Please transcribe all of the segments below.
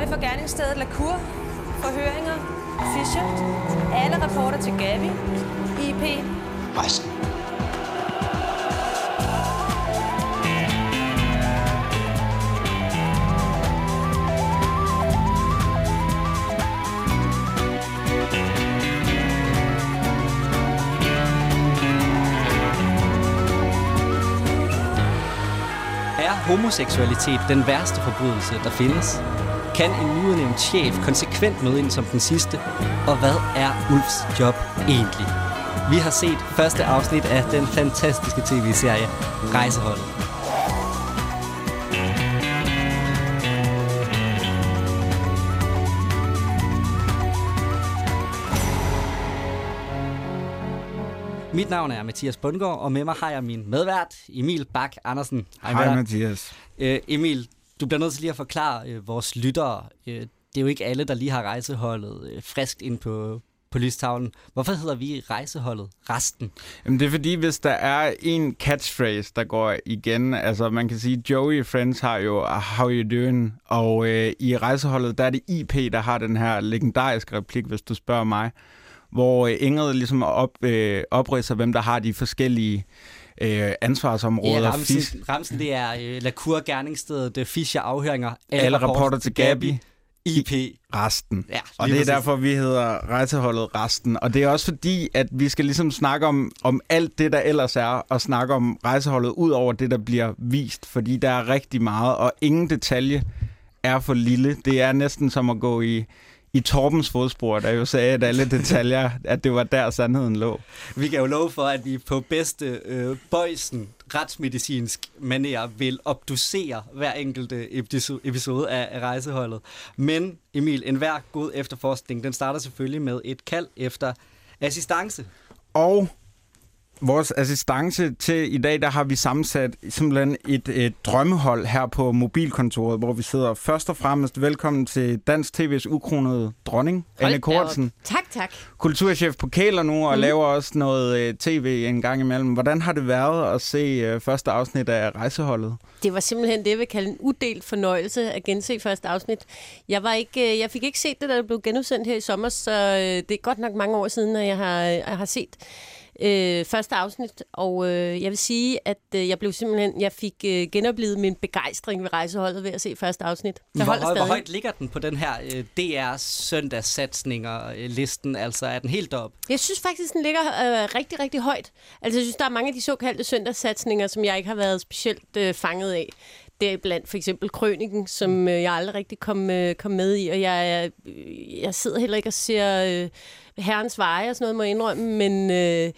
vi for gerningsstedet Lacour, forhøringer, Fischer, alle rapporter til Gavi, IP. Resten. Er homoseksualitet den værste forbrydelse, der findes? Kan en nyudnævnt chef konsekvent møde ind som den sidste? Og hvad er Ulfs job egentlig? Vi har set første afsnit af den fantastiske tv-serie Rejseholdet. Mit navn er Mathias Bundgaard, og med mig har jeg min medvært, Emil Bak Andersen. Hej, dig. Mathias. Øh, Emil, du bliver nødt til lige at forklare øh, vores lyttere. Øh, det er jo ikke alle, der lige har rejseholdet øh, friskt ind på, på lystavlen. Hvorfor hedder vi rejseholdet resten? Jamen, det er fordi, hvis der er en catchphrase, der går igen, altså man kan sige, Joey Friends har jo How you doing? Og øh, i rejseholdet, der er det IP, der har den her legendariske replik, hvis du spørger mig, hvor øh, Ingrid ligesom op, øh, opridser, hvem der har de forskellige øh, ansvarsområder. Ja, Ramsen, Fis- Ramsen det er øh, Lacour, gerningsstedet, øh, Fischer, afhøringer, alle, alle rapporter til Gabi. IP. resten. Ja, og det er præcis. derfor, vi hedder rejseholdet resten. Og det er også fordi, at vi skal ligesom snakke om, om alt det, der ellers er, og snakke om rejseholdet ud over det, der bliver vist. Fordi der er rigtig meget, og ingen detalje er for lille. Det er næsten som at gå i, i Torbens fodspor, der jo sagde, at alle detaljer, at det var der sandheden lå. Vi kan jo love for, at vi på bedste øh, bøjsen retsmedicinsk manér vil obducere hver enkelte episo- episode af, af rejseholdet. Men Emil, enhver god efterforskning, den starter selvfølgelig med et kald efter assistance. Og vores assistance til i dag, der har vi sammensat simpelthen et, et drømmehold her på mobilkontoret, hvor vi sidder først og fremmest velkommen til Dansk TV's ukronede dronning, Anne Kortsen, Tak, tak. kulturchef på Kæler nu, og mm. laver også noget øh, tv en gang imellem. Hvordan har det været at se øh, første afsnit af Rejseholdet? Det var simpelthen det, jeg vil kalde en udelt fornøjelse at gense første afsnit. Jeg, var ikke, øh, jeg fik ikke set det, da det blev genudsendt her i sommer, så øh, det er godt nok mange år siden, at jeg har, jeg har set øh, første afsnit. Og øh, jeg vil sige, at øh, jeg blev simpelthen, jeg fik øh, genoplevet min begejstring ved rejseholdet ved at se første afsnit. Hvor, holder høj, hvor stadig. højt ligger den på den her øh, DR søndagssatsninger-listen? Altså er den helt op? Jeg synes faktisk, den ligger øh, rigtig, rigtig højt. Altså, jeg synes, der er mange af de såkaldte søndagssatsninger, som jeg ikke har været specielt øh, fanget af. Det er blandt for eksempel Krøniken, som øh, jeg aldrig rigtig kom, øh, kom med i, og jeg, øh, jeg sidder heller ikke og ser øh, Herrens Veje og sådan noget, må jeg indrømme, men øh,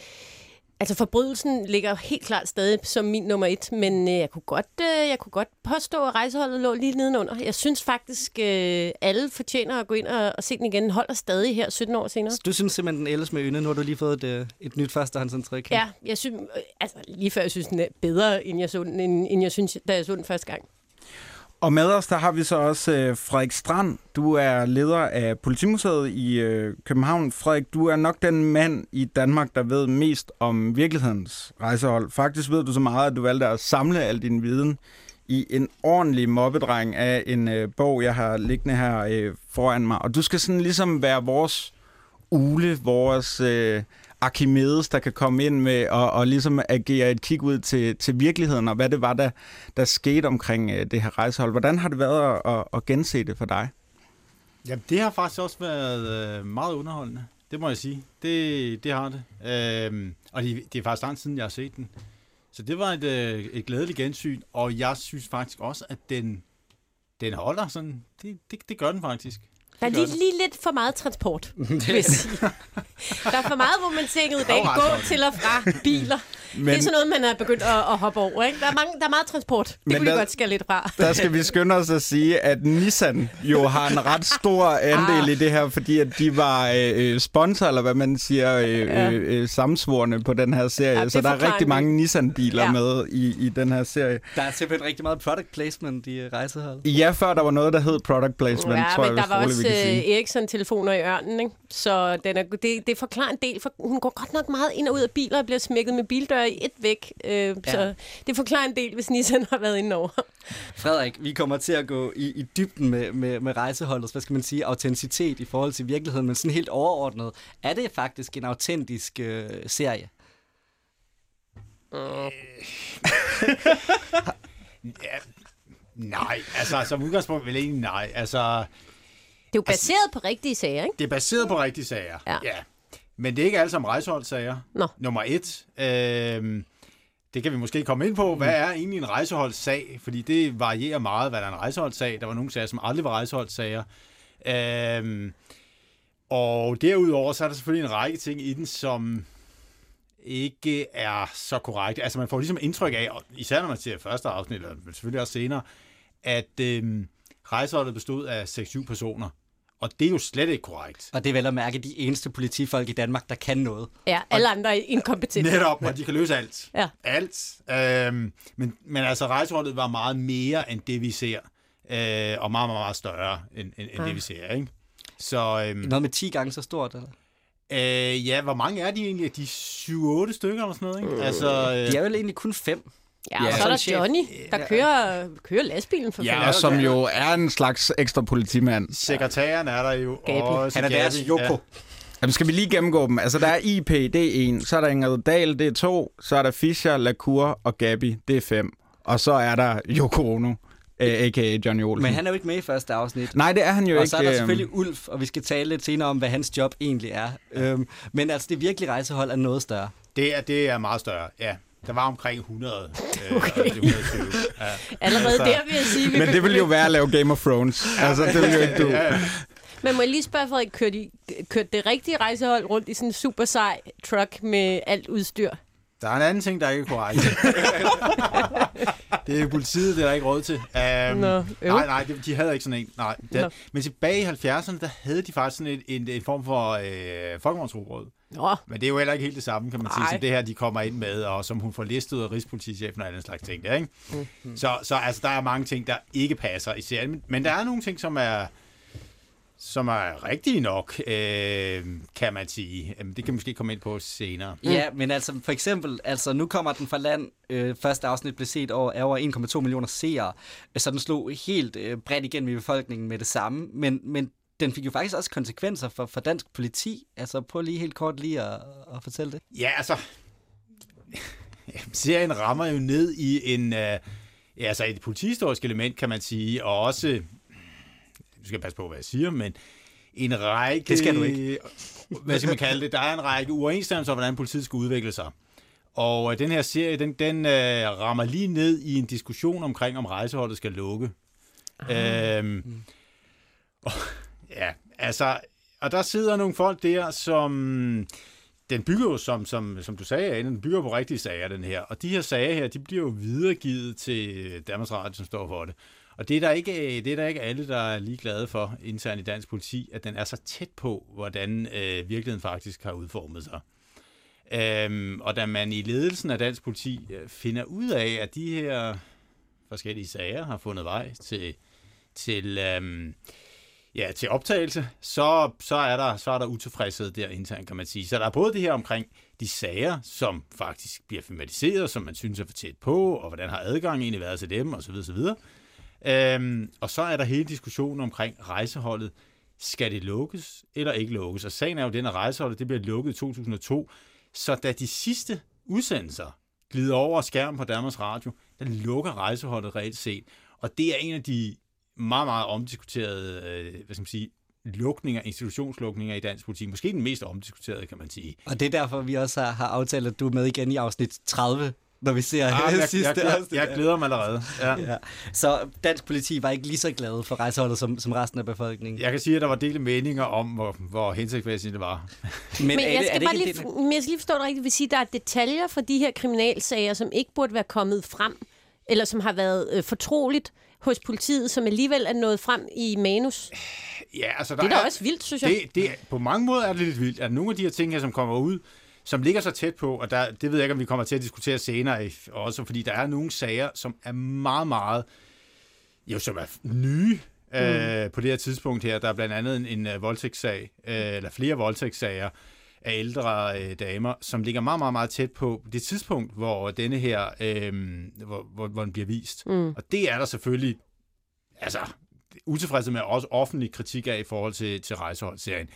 altså forbrydelsen ligger helt klart stadig som min nummer et, men øh, jeg, kunne godt, øh, jeg kunne godt påstå, at rejseholdet lå lige nedenunder. Jeg synes faktisk, øh, alle fortjener at gå ind og, og se den igen. Den holder stadig her 17 år senere. Du synes simpelthen, den ældes med ynde. Nu har du lige fået et, øh, et nyt førstehåndsindtryk. Ja, jeg synes, øh, altså lige før jeg synes, den er bedre, end jeg så den, end, end jeg synes, da jeg så den første gang. Og med os, der har vi så også øh, Frederik Strand. Du er leder af Politimuseet i øh, København. Frederik, du er nok den mand i Danmark, der ved mest om virkelighedens rejsehold. Faktisk ved du så meget, at du valgte at samle al din viden i en ordentlig mobbedreng af en øh, bog, jeg har liggende her øh, foran mig. Og du skal sådan ligesom være vores ule, vores øh, Archimedes, der kan komme ind med og, og ligesom agere et kig ud til, til virkeligheden, og hvad det var, der, der skete omkring øh, det her rejsehold. Hvordan har det været at, at, at gense det for dig? Jamen, det har faktisk også været øh, meget underholdende. Det må jeg sige. Det, det har det. Øhm, og det, det er faktisk lang tid siden, jeg har set den. Så det var et, øh, et glædeligt gensyn, og jeg synes faktisk også, at den, den holder sådan. Det, det, det gør den faktisk. Der er lige, lige lidt for meget transport, vil jeg sige. Der er for meget, hvor man tænker i dag, gå til og fra biler. Men, det er sådan noget, man er begyndt at, at hoppe over. Ikke? Der, er mange, der er meget transport. Det Men kunne der- vi godt skære lidt fra. Der skal vi skynde os at sige, at Nissan jo har en ret stor andel i det her, fordi at de var øh, sponsor, eller hvad man siger, øh, øh, øh, samsvorne på den her serie. Ja, det så der er rigtig mange Nissan-biler Ja. med i, i den her serie. Der er simpelthen rigtig meget product placement i øh, rejseholdet. Ja, før der var noget, der hed product placement, Ja, tror men jeg, der var også vi kan sige. øh, Ericsson-telefoner i ørnen, ikke? Så den er, det, det forklarer en del, for hun går godt nok meget ind og ud af biler og bliver smækket med bildøre i et væk. Øh, ja. Så det forklarer en del, hvis Nissan har været inde over. Frederik, vi kommer til at gå i, i dybden med, med, med rejseholdets, hvad skal man sige, autenticitet i forhold til virkeligheden, men sådan helt overordnet, er det faktisk en autentisk øh, serie? ja, nej, altså som udgangspunkt vil jeg egentlig nej. Altså, det er jo baseret altså, på rigtige sager, ikke? Det er baseret på rigtige sager, ja. ja. Men det er ikke alle sammen rejseholdssager. Nå. Nummer et, øh, det kan vi måske komme ind på. Hvad er egentlig en rejseholdssag? Fordi det varierer meget, hvad der er en rejseholdssag. Der var nogle sager, som aldrig var rejseholdssager. Øh, og derudover, så er der selvfølgelig en række ting i den, som ikke er så korrekt. Altså man får ligesom indtryk af, især når man ser første afsnit, og selvfølgelig også senere, at øh, rejseholdet bestod af 6-7 personer. Og det er jo slet ikke korrekt. Og det er vel at mærke de eneste politifolk i Danmark, der kan noget. Ja, alle og andre er inkompetente. Netop, og de kan løse alt. Ja. Alt. Øhm, men, men altså, rejseholdet var meget mere end det, vi ser. Øh, og meget, meget, meget større end, end, end det, vi ser. Ikke? Så, øhm, Noget med 10 gange så stort, eller? Øh, ja, hvor mange er de egentlig? De 7-8 stykker eller sådan noget, ikke? Mm. Altså, øh... De er jo egentlig kun fem. Ja, og så er der Johnny, der kører, kører lastbilen for Ja, og som jo er en slags ekstra politimand. Sekretæren er der jo Gabi. også. Han er deres Joko. Ja. Jamen, skal vi lige gennemgå dem? Altså, der er IP, det er en. Så er der Ingrid Dahl, det er to. Så er der Fischer, Lacour og Gabi, det er fem. Og så er der Yoko Ono, a.k.a. Johnny Olsen. Men han er jo ikke med i første afsnit. Nej, det er han jo og ikke. så er der øhm, selvfølgelig Ulf, og vi skal tale lidt senere om, hvad hans job egentlig er. Øhm, men altså, det virkelige rejsehold er noget større. Det er, det er meget større, ja. Der var omkring 100. Øh, Okay. 120. Ja. Allerede Altså- der vil jeg sige... Vi Men det vil jo være at lave Game of Thrones. Altså, det vil jo ikke du. Ja, ja. Men må jeg lige spørge, Frederik, kørte, I, kørte det rigtige rejsehold rundt i sådan en super sej truck med alt udstyr? Der er en anden ting, der ikke er korrekt. det er politiet, det er der ikke råd til. Um, Nå, nej, nej, de, de havde ikke sådan en. Nej, Nå. det, men tilbage i 70'erne, der havde de faktisk sådan en, en, en form for øh, folkevognsrugbrød. Nå, Men det er jo heller ikke helt det samme, kan man sige, som det her, de kommer ind med, og som hun får listet ud af Rigspolitichefen og alle slags ting der, ikke? Mhm. Mm-hmm. Så, så altså, der er mange ting, der ikke passer i serien, men, men der er nogle ting, som er som er rigtige nok, øh, kan man sige. Det kan vi måske komme ind på senere. Ja, men altså for eksempel, altså nu kommer den fra land, øh, første afsnit blev set over, over 1,2 millioner seere, så den slog helt øh, bredt igennem i befolkningen med det samme, men, men den fik jo faktisk også konsekvenser for, for dansk politi. Altså prøv lige helt kort lige at, at fortælle det. Ja, altså... Serien rammer jo ned i en... Øh, altså et politihistorisk element, kan man sige, og også... Nu skal jeg passe på, hvad jeg siger, men en række... Det skal du ikke. Hvad skal man kalde det? Der er en række uoverensstemmelser, hvordan politiet skal udvikle sig. Og øh, den her serie, den, den øh, rammer lige ned i en diskussion omkring, om rejseholdet skal lukke. Øhm, og, ja, altså... Og der sidder nogle folk der, som den bygger jo, som, som, som du sagde, Anne, den bygger på rigtige sager, den her. Og de her sager her, de bliver jo videregivet til Danmarks Radio, som står for det. Og det er der ikke, øh, det er der ikke alle, der er lige glade for internt i dansk politi, at den er så tæt på, hvordan øh, virkeligheden faktisk har udformet sig. Øhm, og da man i ledelsen af dansk politi øh, finder ud af, at de her forskellige sager har fundet vej til, til øhm, ja, til optagelse, så, så, er der, så er der utilfredshed der internt, kan man sige. Så der er både det her omkring de sager, som faktisk bliver filmatiseret, som man synes er for tæt på, og hvordan har adgangen egentlig været til dem, osv. osv. Øhm, og så er der hele diskussionen omkring rejseholdet. Skal det lukkes eller ikke lukkes? Og sagen er jo den, at rejseholdet det bliver lukket i 2002. Så da de sidste udsendelser glider over skærmen på Danmarks Radio, der lukker rejseholdet reelt set. Og det er en af de meget, meget omdiskuterede, øh, hvad skal man sige, lukninger, institutionslukninger i dansk politik. Måske den mest omdiskuterede, kan man sige. Og det er derfor, vi også har, har aftalt, at du er med igen i afsnit 30, når vi ser Ah, jeg, sidste jeg, jeg, afsnit. jeg glæder mig allerede. Ja. Ja. Så dansk politi var ikke lige så glade for rejseholdet som, som resten af befolkningen. Jeg kan sige, at der var delte meninger om, hvor, hvor hensigtsmæssigt det var. Men, Men er jeg det, skal er det bare lige, det, men jeg skal lige forstå det rigtigt. Det vil sige, at der er detaljer fra de her kriminalsager, som ikke burde være kommet frem, eller som har været øh, fortroligt hos politiet, som alligevel er nået frem i manus. Ja, altså, der Det er da også vildt, synes jeg. Det, det, på mange måder er det lidt vildt, at nogle af de her ting her, som kommer ud, som ligger så tæt på, og der, det ved jeg ikke, om vi kommer til at diskutere senere, også fordi der er nogle sager, som er meget, meget, jo, som er nye, mm. øh, på det her tidspunkt her. Der er blandt andet en, en uh, voldtægtssag, øh, eller flere voldtægtssager af ældre øh, damer, som ligger meget, meget, meget tæt på det tidspunkt, hvor denne her, øh, hvor, hvor, hvor den bliver vist. Mm. Og det er der selvfølgelig, altså, utilfredse med også offentlig kritik af i forhold til, til rejseholdsserien.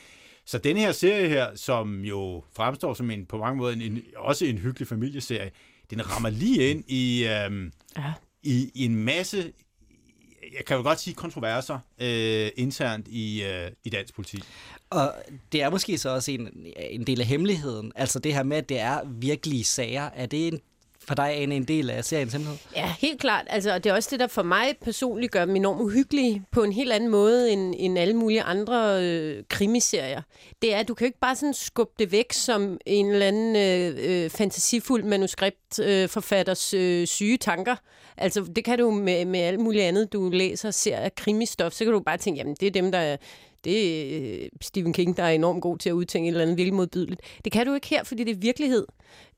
Så denne her serie her, som jo fremstår som en på mange måder en, en, også en hyggelig familieserie, den rammer lige ind i, øhm, ja. i, i en masse, jeg kan jo godt sige kontroverser øh, internt i, øh, i dansk politik. Og det er måske så også en, en del af hemmeligheden. Altså det her med, at det er virkelige sager. Er det en for dig, Ane, en del af seriens hemmelighed? Ja, helt klart. Altså, og det er også det, der for mig personligt gør dem enormt uhyggelige på en helt anden måde end, end alle mulige andre øh, krimiserier. Det er, at du kan jo ikke bare sådan skubbe det væk som en eller anden øh, øh, fantasifuld manuskriptforfatters øh, øh, syge tanker. Altså, det kan du med, med alt muligt andet, du læser og ser af krimistof, så kan du bare tænke, jamen, det er dem, der det er øh, Stephen King, der er enormt god til at udtænke et eller andet vildt modbydeligt. Det kan du ikke her, fordi det er virkelighed.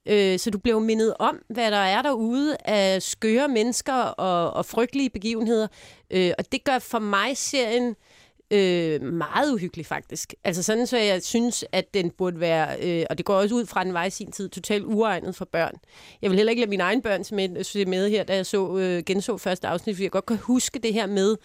Øh, så du bliver mindet om, hvad der er derude af skøre mennesker og, og frygtelige begivenheder. Øh, og det gør for mig serien øh, meget uhyggelig faktisk. Altså sådan, så jeg synes, at den burde være, øh, og det går også ud fra, den vej i sin tid totalt uegnet for børn. Jeg vil heller ikke lade mine egne børn se med her, da jeg så, øh, genså første afsnit, fordi jeg godt kan huske det her med,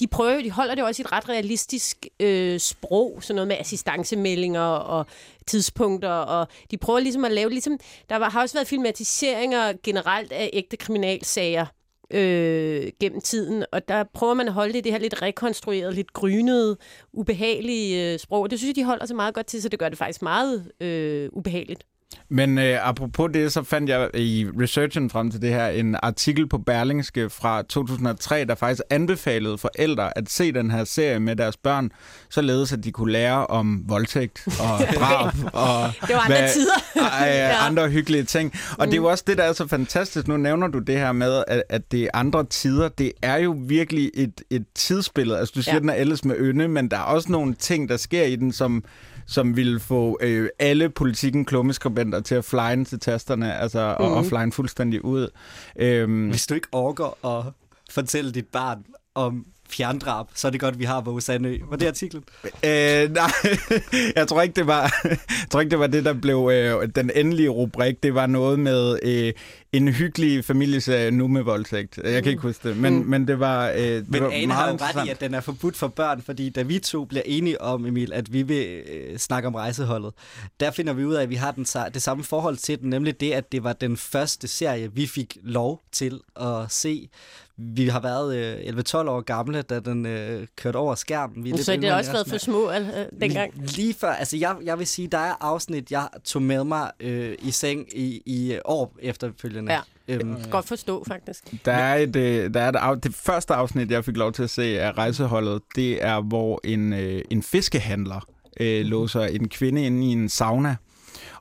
de prøver, de holder det også i et ret realistisk øh, sprog, sådan noget med assistancemeldinger og tidspunkter, og de prøver ligesom at lave, ligesom, der var, har også været filmatiseringer generelt af ægte kriminalsager, øh, gennem tiden, og der prøver man at holde det i det her lidt rekonstrueret, lidt grynede, ubehagelige øh, sprog. Det synes jeg, de holder sig meget godt til, så det gør det faktisk meget øh, ubehageligt. Men øh, apropos det, så fandt jeg i researchen frem til det her en artikel på Berlingske fra 2003, der faktisk anbefalede forældre at se den her serie med deres børn, således at de kunne lære om voldtægt og drab og det var andre hvad, tider. øh, ja. andre hyggelige ting. Og mm. det er jo også det, der er så fantastisk. Nu nævner du det her med, at, at det er andre tider. Det er jo virkelig et, et tidsbillede. Altså, du siger, ja. den er ellers med ynde, men der er også nogle ting, der sker i den, som som ville få øh, alle politikken klummeskribenter til at flyne til tasterne, altså mm. og, og mhm. flyne fuldstændig ud. Øhm. Hvis du ikke orker at fortælle dit barn om fjerndrab, så er det godt, vi har på Sandø. Var det artiklen? Øh, nej, jeg tror ikke, det var, jeg tror ikke, det var det, der blev øh, den endelige rubrik. Det var noget med øh, en hyggelig familieserie nu med voldtægt. Jeg kan ikke huske det, men, mm. men det var øh, det Men var Ane meget har jo ret i, at den er forbudt for børn, fordi da vi to bliver enige om, Emil, at vi vil øh, snakke om rejseholdet, der finder vi ud af, at vi har den, det samme forhold til den, nemlig det, at det var den første serie, vi fik lov til at se. Vi har været øh, 11-12 år gamle, da den øh, kørte over skærmen. Vi så det har også været for små øh, dengang? Lige, lige før, altså jeg, jeg vil sige, der er afsnit, jeg tog med mig øh, i seng i, i år efterfølgende. Ja. Øhm, Godt forstå, faktisk. Der er et, øh, der er et af, det første afsnit, jeg fik lov til at se af rejseholdet, det er, hvor en, øh, en fiskehandler øh, låser en kvinde inde i en sauna.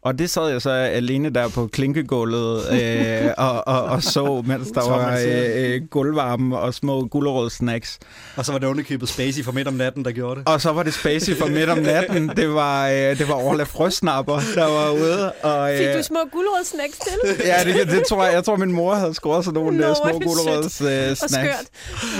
Og det sad jeg så alene der på klinkegulvet øh, og, og, og så, mens der var øh, øh, gulvvarme og små gulerødsnacks. Og så var det underkøbet Spacey for midt om natten, der gjorde det. Og så var det Spacey for midt om natten. Det var, øh, det var Orla Frøsnapper, der var ude. Og, øh, Fik du små gulerødsnacks til? ja, det, det, tror jeg. Jeg tror, min mor havde skåret sådan nogle Nå, øh, små gulerødsnacks. Øh,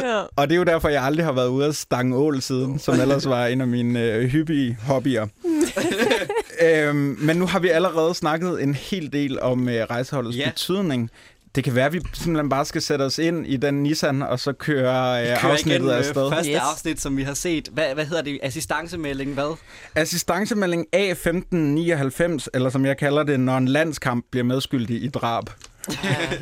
og Ja. Og det er jo derfor, jeg aldrig har været ude at stange ål siden, som ellers var en af mine øh, hyppige hobbyer. øhm, men nu har vi allerede snakket en hel del om øh, rejseholdets ja. betydning. Det kan være, at vi simpelthen bare skal sætte os ind i den Nissan, og så køre, øh, køre afsnittet igen, afsted. Øh, første yes. afsnit, som vi har set. Hvad, hvad hedder det? Assistancemelding, hvad? Assistancemelding A1599, eller som jeg kalder det, når en landskamp bliver medskyldig i drab.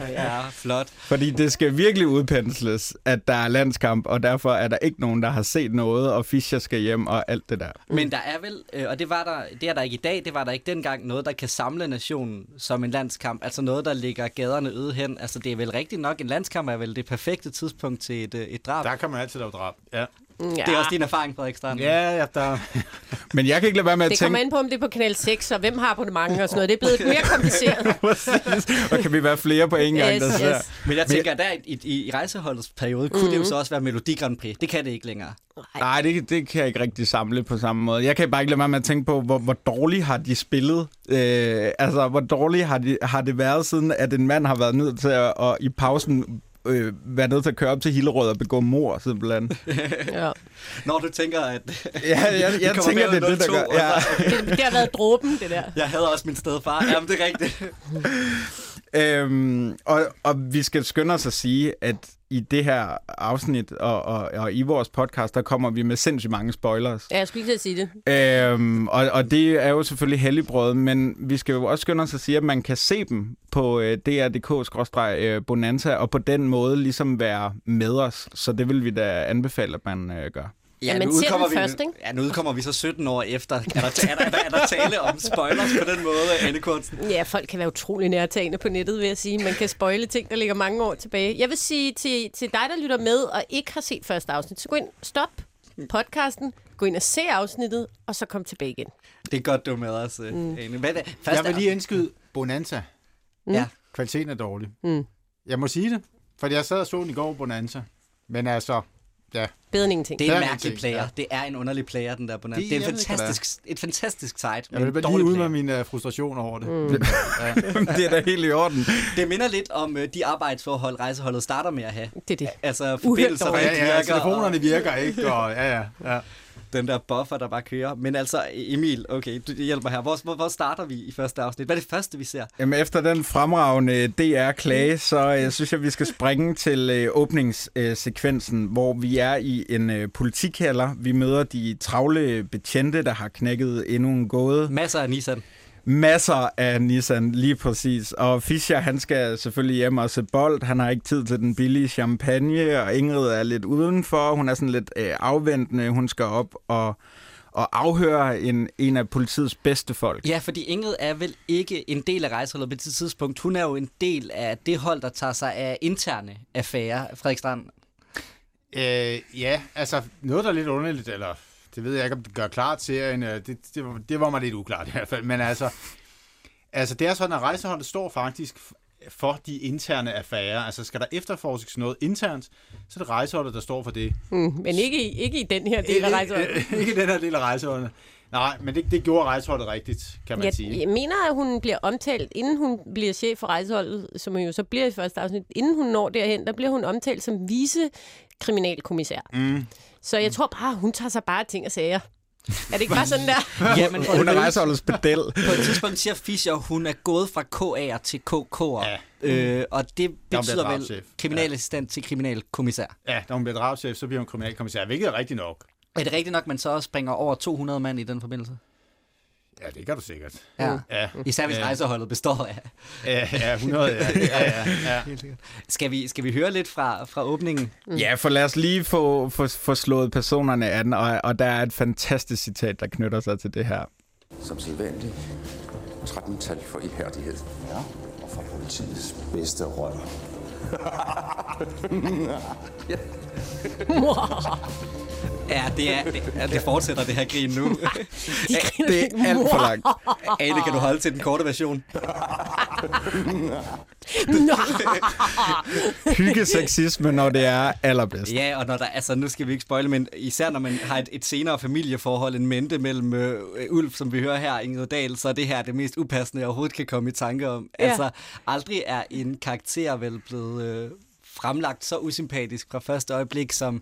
Ja, flot. Fordi det skal virkelig udpensles, at der er landskamp, og derfor er der ikke nogen, der har set noget, og Fischer skal hjem og alt det der. Men der er vel, øh, og det var der, det er der ikke i dag, det var der ikke dengang, noget, der kan samle nationen som en landskamp. Altså noget, der ligger gaderne øde hen. Altså det er vel rigtigt nok, en landskamp er vel det perfekte tidspunkt til et, øh, et drab. Der kan man altid lave drab, ja. Ja. Det er også din erfaring, Frederik Strand. Ja, ja, der... Men jeg kan ikke lade være med at det tænke... Det kommer ind på, om det er på kanal 6, og hvem har abonnement og sådan noget. Det er blevet mere kompliceret. og kan vi være flere på en gang, yes, der ser. Yes. Men jeg tænker, der i, i, i rejseholdets periode, kunne det jo mhm. så også være Melodi Grand Prix. Det kan det ikke længere. Nej, det, det kan jeg ikke rigtig samle på samme måde. Jeg kan bare ikke lade være med at tænke på, hvor, hvor dårligt har de spillet. Øh, altså, hvor dårligt har, de, har det været, siden at en mand har været nødt til at, at i pausen øh, være nødt til at køre op til Hillerød og begå mor, simpelthen. Ja. Når du tænker, at... Ja, jeg, jeg tænker, det er det, der 0-2, gør. Ja. Det, det har været dråben, det der. Jeg havde også min stedfar. Jamen, det er rigtigt. Øhm, og, og vi skal skynde os at sige, at i det her afsnit og, og, og i vores podcast, der kommer vi med sindssygt mange spoilers. Ja, jeg skulle ikke sige det. Øhm, og, og det er jo selvfølgelig helligbrød, men vi skal jo også skynde os at sige, at man kan se dem på øh, dr.dk-bonanza, og på den måde ligesom være med os. Så det vil vi da anbefale, at man øh, gør. Ja, men nu ser den vi, først, ikke? Ja, nu udkommer vi så 17 år efter. Er der, er der, er der, er der tale om spoilers på den måde, Anne Kunsten? Ja, folk kan være utrolig nærtagende på nettet, vil jeg sige. Man kan spoile ting, der ligger mange år tilbage. Jeg vil sige til, til dig, der lytter med og ikke har set første afsnit, så gå ind, stop podcasten, gå ind og se afsnittet, og så kom tilbage igen. Det er godt, du er med os, mm. Ane. Hvad er det? Først Jeg vil lige indskyde Bonanza. Ja. Kvaliteten er dårlig. Mm. Jeg må sige det, fordi jeg sad og så den i går, Bonanza. Men altså, ja. Bedre end ingenting. Det er en er mærkelig player. ja. Det er en underlig player, den der Bonanza. Det- Det, det er en hvad det er. fantastisk, et fantastisk site. Jeg men vil bare dårlig lige ud med min uh, frustration over det. Mm. det er da helt i orden. Det minder lidt om uh, de arbejdsforhold, rejseholdet starter med at have. Det er det. Altså forbindelser, der Ja, ikke ja, ja, virker, telefonerne virker ikke, og ja, ja, ja. Den der buffer, der bare kører. Men altså, Emil, okay, du hjælper her. Hvor, hvor, hvor starter vi i første afsnit? Hvad er det første, vi ser? Jamen, efter den fremragende DR-klage, så øh, synes jeg, vi skal springe til øh, åbningssekvensen, hvor vi er i en øh, politikælder. Vi møder de travle betjente, der har knækket endnu en gåde. Masser af Nissan. Masser af Nissan, lige præcis. Og Fischer, han skal selvfølgelig hjem og se bold. Han har ikke tid til den billige champagne, og Ingrid er lidt udenfor. Hun er sådan lidt øh, afventende. Hun skal op og, og afhøre en, en af politiets bedste folk. Ja, fordi Ingrid er vel ikke en del af rejseholdet på det tidspunkt. Hun er jo en del af det hold, der tager sig af interne affærer. Frederik Strand. Øh, ja, altså noget, der er lidt underligt, eller det ved jeg ikke, om det gør klart serien, øh, det, det, var- det var mig lidt uklart i hvert fald, men altså, altså det er sådan, at rejseholdet står faktisk for de interne affærer. Altså skal der efterforskes noget internt, så er det rejseholdet, der står for det. Mm, men ikke i, ikke i den her del af rejseholdet. Ikke, ikke den her del af rejseholdet. Nej, men det, det gjorde rejseholdet rigtigt, kan man Jeg, sige. jeg mener, at hun bliver omtalt, inden hun bliver chef for rejseholdet, som hun jo så bliver i første afsnit, inden hun når derhen, der bliver hun omtalt som vice kriminalkommissær. Mm. Så jeg tror bare, hun tager sig bare af ting og sager. Er det ikke bare sådan der? Ja, men Hun er rejseholdets pedel. på et tidspunkt siger Fischer, at hun er gået fra KA'er til KK'er. Ja. Øh, og det betyder vel kriminalassistent til kriminalkommissær. Ja, da hun bliver drabschef, så bliver hun kriminalkommissær, hvilket er rigtigt nok. Er det rigtigt nok, at man så også springer over 200 mand i den forbindelse? Ja, det kan du sikkert. Ja. Ja, Især hvis Ja. rejseholdet består af. ja, ja 100, ja, ja, ja, ja. Skal vi, skal vi høre lidt fra, fra åbningen? Ja, for lad os lige få, få, få slået personerne an, og, og der er et fantastisk citat, der knytter sig til det her. Som sædvanligt 13-tal for ihærdighed. Ja, og for politiets bedste roller. Ja, det, er, det, ja, det fortsætter det her grin nu. Det er alt for langt. Ane, kan du holde til den korte version? Hyggeseksisme, når det er allerbedst. Ja, og når der, altså, nu skal vi ikke spoile, men især når man har et, et senere familieforhold, en mente mellem øh, Ulf, som vi hører her, Ingrid Dahl, så er det her det mest upassende, jeg overhovedet kan komme i tanke om. Ja. Altså, aldrig er en karakter vel blevet øh, fremlagt så usympatisk fra første øjeblik, som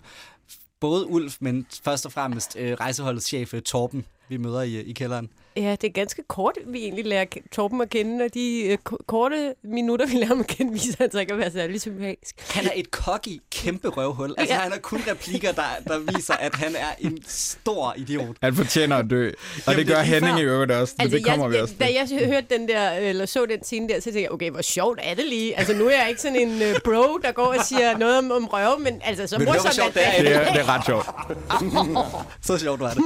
både Ulf, men først og fremmest øh, rejseholdets chef øh, Torben, vi møder i, i kælderen. Ja, det er ganske kort, vi egentlig lærer Torben at kende, og de øh, ko- korte minutter, vi lærer ham at kende, viser han sig ikke at være særlig sympatisk. Han er et cocky, kæmpe røvhul. Altså, Ja. han har kun replikker, der, der viser, at han er en stor idiot. Han fortjener at dø. Og Jamen, det det gør er lige Henning i øvrigt også. Altså, det kommer jeg, vi også Da jeg hørte den der, eller så den scene der, så tænkte jeg, okay, hvor sjovt er det lige? Altså, nu er jeg ikke sådan en uh, bro, der går og siger noget om, om røve, men altså, så det morsomt sjovt det er, Det er, det er ret sjovt. Så sjovt var det.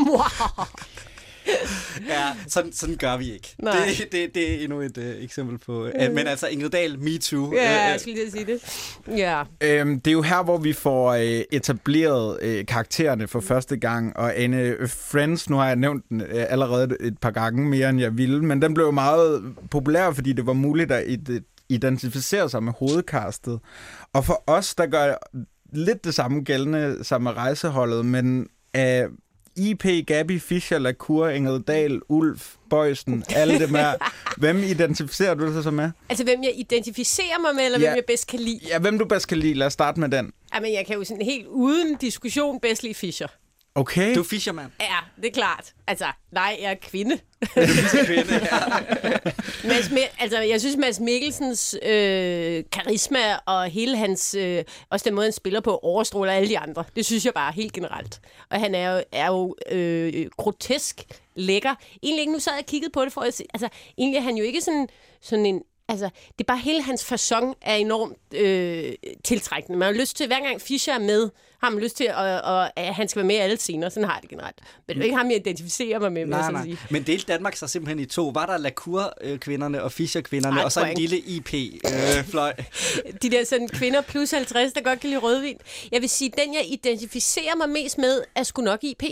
Ja, sådan, sådan gør vi ikke. Nej. Det, det, det er endnu et uh, eksempel på... Uh, men altså, Ingrid Dahl, Me Too. Ja, Øh, jeg skulle lige sige det. Ja. Øhm, det er jo her, hvor vi får øh, etableret øh, karaktererne for første gang, og Anne øh, Friends, nu har jeg nævnt den øh, allerede et par gange mere, end jeg ville, men den blev jo meget populær, fordi det var muligt at id- identificere sig med hovedkastet. Og for os, der gør lidt det samme gældende som med rejseholdet, men øh, IP, Gabi, Fischer, Lacour, Ingrid Ulf, Bøjsen, alle dem her. Hvem identificerer du dig så med? Altså, hvem jeg identificerer mig med, eller Ja. hvem jeg bedst kan lide? Ja, hvem du bedst kan lide. Lad os starte med den. Jamen, jeg kan jo sådan helt uden diskussion bedst lide Fischer. Okay. Du er Fischerman. Ja, det er klart. Altså, nej, jeg er kvinde. Kvinde, ja. Mads, altså, jeg synes, Mads Mikkelsens øh, karisma og hele hans... Øh, også den måde, han spiller på, overstråler alle de andre. Det synes jeg bare helt generelt. Og han er jo, er jo øh, grotesk lækker. Egentlig ikke, nu sad jeg og kiggede på det, for at se, altså, egentlig er han jo ikke sådan, sådan en Altså, det er bare hele hans fasong er enormt øh, tiltrækkende. Man har lyst til, hver gang Fischer er med, har man lyst til, at, at, at han skal være med i alle scener. Sådan har jeg det generelt. Men det er ikke ham, jeg identificerer mig med, Nej, nej. sige. Men delte Danmark sig simpelthen i to. Var der Lacour-kvinderne og Fischer-kvinderne, og så en lille IP-fløj? De der sådan kvinder plus 50, der godt kan lide rødvin. Jeg vil sige, den jeg identificerer mig mest med, er sgu nok IP.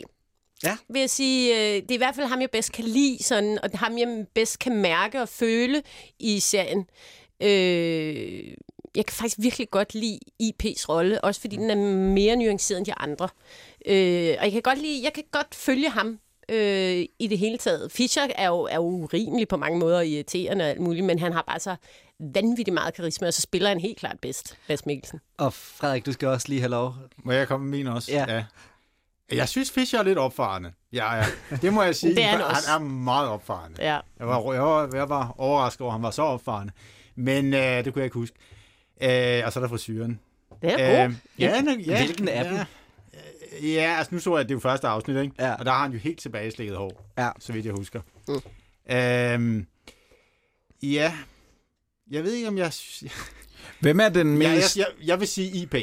Ja. Vil jeg sige, øh, det er i hvert fald ham, jeg bedst kan lide, sådan, og ham, jeg bedst kan mærke og føle i serien. Øh, jeg kan faktisk virkelig godt lide IP's rolle, også fordi den er mere nuanceret end de andre. Øh, og jeg kan godt lide, jeg kan godt følge ham øh, i det hele taget. Fischer er jo, er jo urimelig på mange måder, irriterende og alt muligt, men han har bare så vanvittigt meget karisma, og så spiller han helt klart bedst, Mads Mikkelsen. Og Frederik, du skal også lige have lov. Må jeg komme med min også? Ja. ja. Jeg synes, Fischer er lidt opfarende. Ja, ja. Det må jeg sige. Det er han for også. han er meget opfarende. Ja. Jeg var, jeg var, jeg var overrasket over, at han var så opfarende. Men øh, det kunne jeg ikke huske. Øh, og så er der frisyren. Det er. Øh, ja, ja, ja, Hvilken af dem? Ja, Øh, ja, altså nu så jeg, at det er jo første afsnit, ikke? Ja. Og der har han jo helt tilbageslægget hår, Ja. så vidt jeg husker. Mm. Øhm, ja, jeg ved ikke, om jeg... Hvem er den Ja, jeg, mest... jeg, jeg vil sige IP.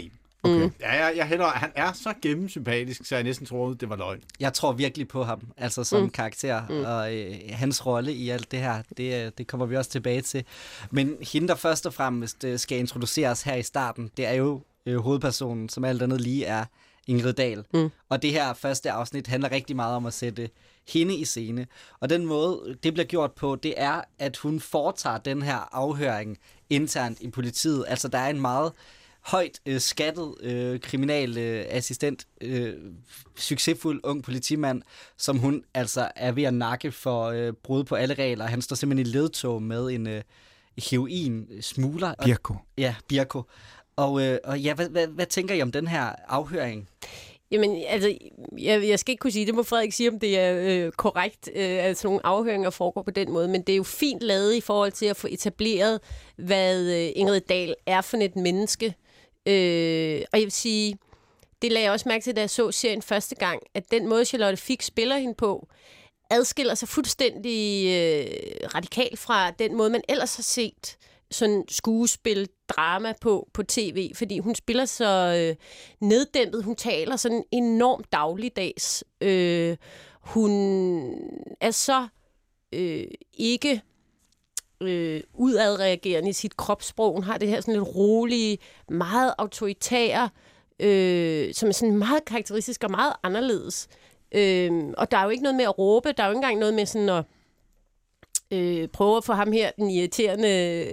Okay. Ja, jeg, jeg hellere, han er så gennemsympatisk, så jeg næsten troede, det var løgn. Jeg tror virkelig på ham, altså som mm. karakter, mm. og øh, hans rolle i alt det her, det, øh, det kommer vi også tilbage til. Men hende, der først og fremmest øh, skal introduceres her i starten, det er jo øh, hovedpersonen, som alt andet lige er Ingrid Dahl. Mm. Og det her første afsnit handler rigtig meget om at sætte hende i scene. Og den måde, det bliver gjort på, det er, at hun foretager den her afhøring internt i politiet. Altså, der er en meget højt øh, skattet øh, kriminalassistent, øh, succesfuld ung politimand, som hun altså er ved at nakke for øh, brud på alle regler. Han står simpelthen i ledtog med en øh, heroin-smugler. Og- Birko. Ja, Birko. Og, øh, og ja, hvad, hvad, hvad tænker I om den her afhøring? Jamen, altså, jeg, jeg skal ikke kunne sige, det må Frederik sige, om det er øh, korrekt, øh, at sådan nogle afhøringer foregår på den måde, men det er jo fint lavet i forhold til at få etableret, hvad øh, Ingrid Dahl er for et menneske. Øh, og jeg vil sige, det lagde jeg også mærke til, da jeg så serien første gang, at den måde, Charlotte Fik spiller hende på, adskiller sig fuldstændig øh, radikalt fra den måde, man ellers har set sådan skuespil, drama på, på tv, fordi hun spiller så øh, neddæmpet, hun taler sådan enormt dagligdags. Øh, hun er så øh, ikke øh, udadreagerende i sit kropssprog. Hun har det her sådan lidt rolige, meget autoritære, øh, som er sådan meget karakteristisk og meget anderledes. Øh, og der er jo ikke noget med at råbe, der er jo ikke engang noget med sådan at øh, prøve at få ham her, den irriterende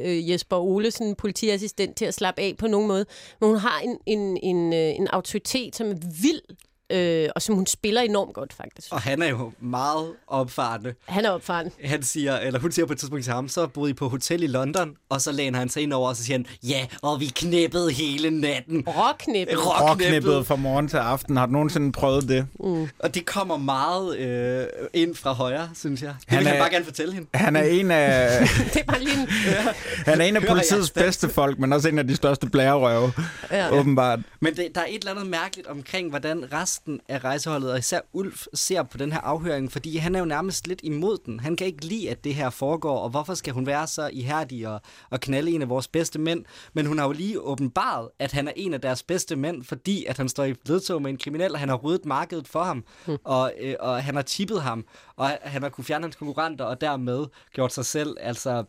øh, Jesper Olesen, politiassistent, til at slappe af på nogen måde. Men hun har en, en, en, øh, en autoritet, som er vild, øh, og som hun spiller enormt godt, faktisk. Og han er jo meget opfarende. Han er opfaren. Han siger, eller hun siger på et tidspunkt til ham, så boede I på hotel i London, og så læner han sig ind over, og så siger han, ja, og vi knippede hele natten. Råknippet. Råknippet fra morgen til aften. Har du nogensinde prøvet det? Og det kommer meget øh, ind fra højre, synes jeg. Det Han vil han er- bare gerne fortælle hende. Han er en af, Det er bare lige en... han er en af politiets bedste folk, men også en af de største blærerøve, Ja. åbenbart. Men det, der er et eller andet mærkeligt omkring, hvordan resten af rejseholdet, og især Ulf, ser på den her afhøring, fordi han er jo nærmest lidt imod den. Han kan ikke lide, at det her foregår, og hvorfor skal hun være så ihærdig og, og knalde en af vores bedste mænd? Men hun har jo lige åbenbaret, at han er en af deres bedste mænd, fordi at han står i ledtog med en kriminel, og han har ryddet markedet for ham, Hm. og, øh, og han har tippet ham, og han har kunne fjerne hans konkurrenter, og dermed gjort sig selv, altså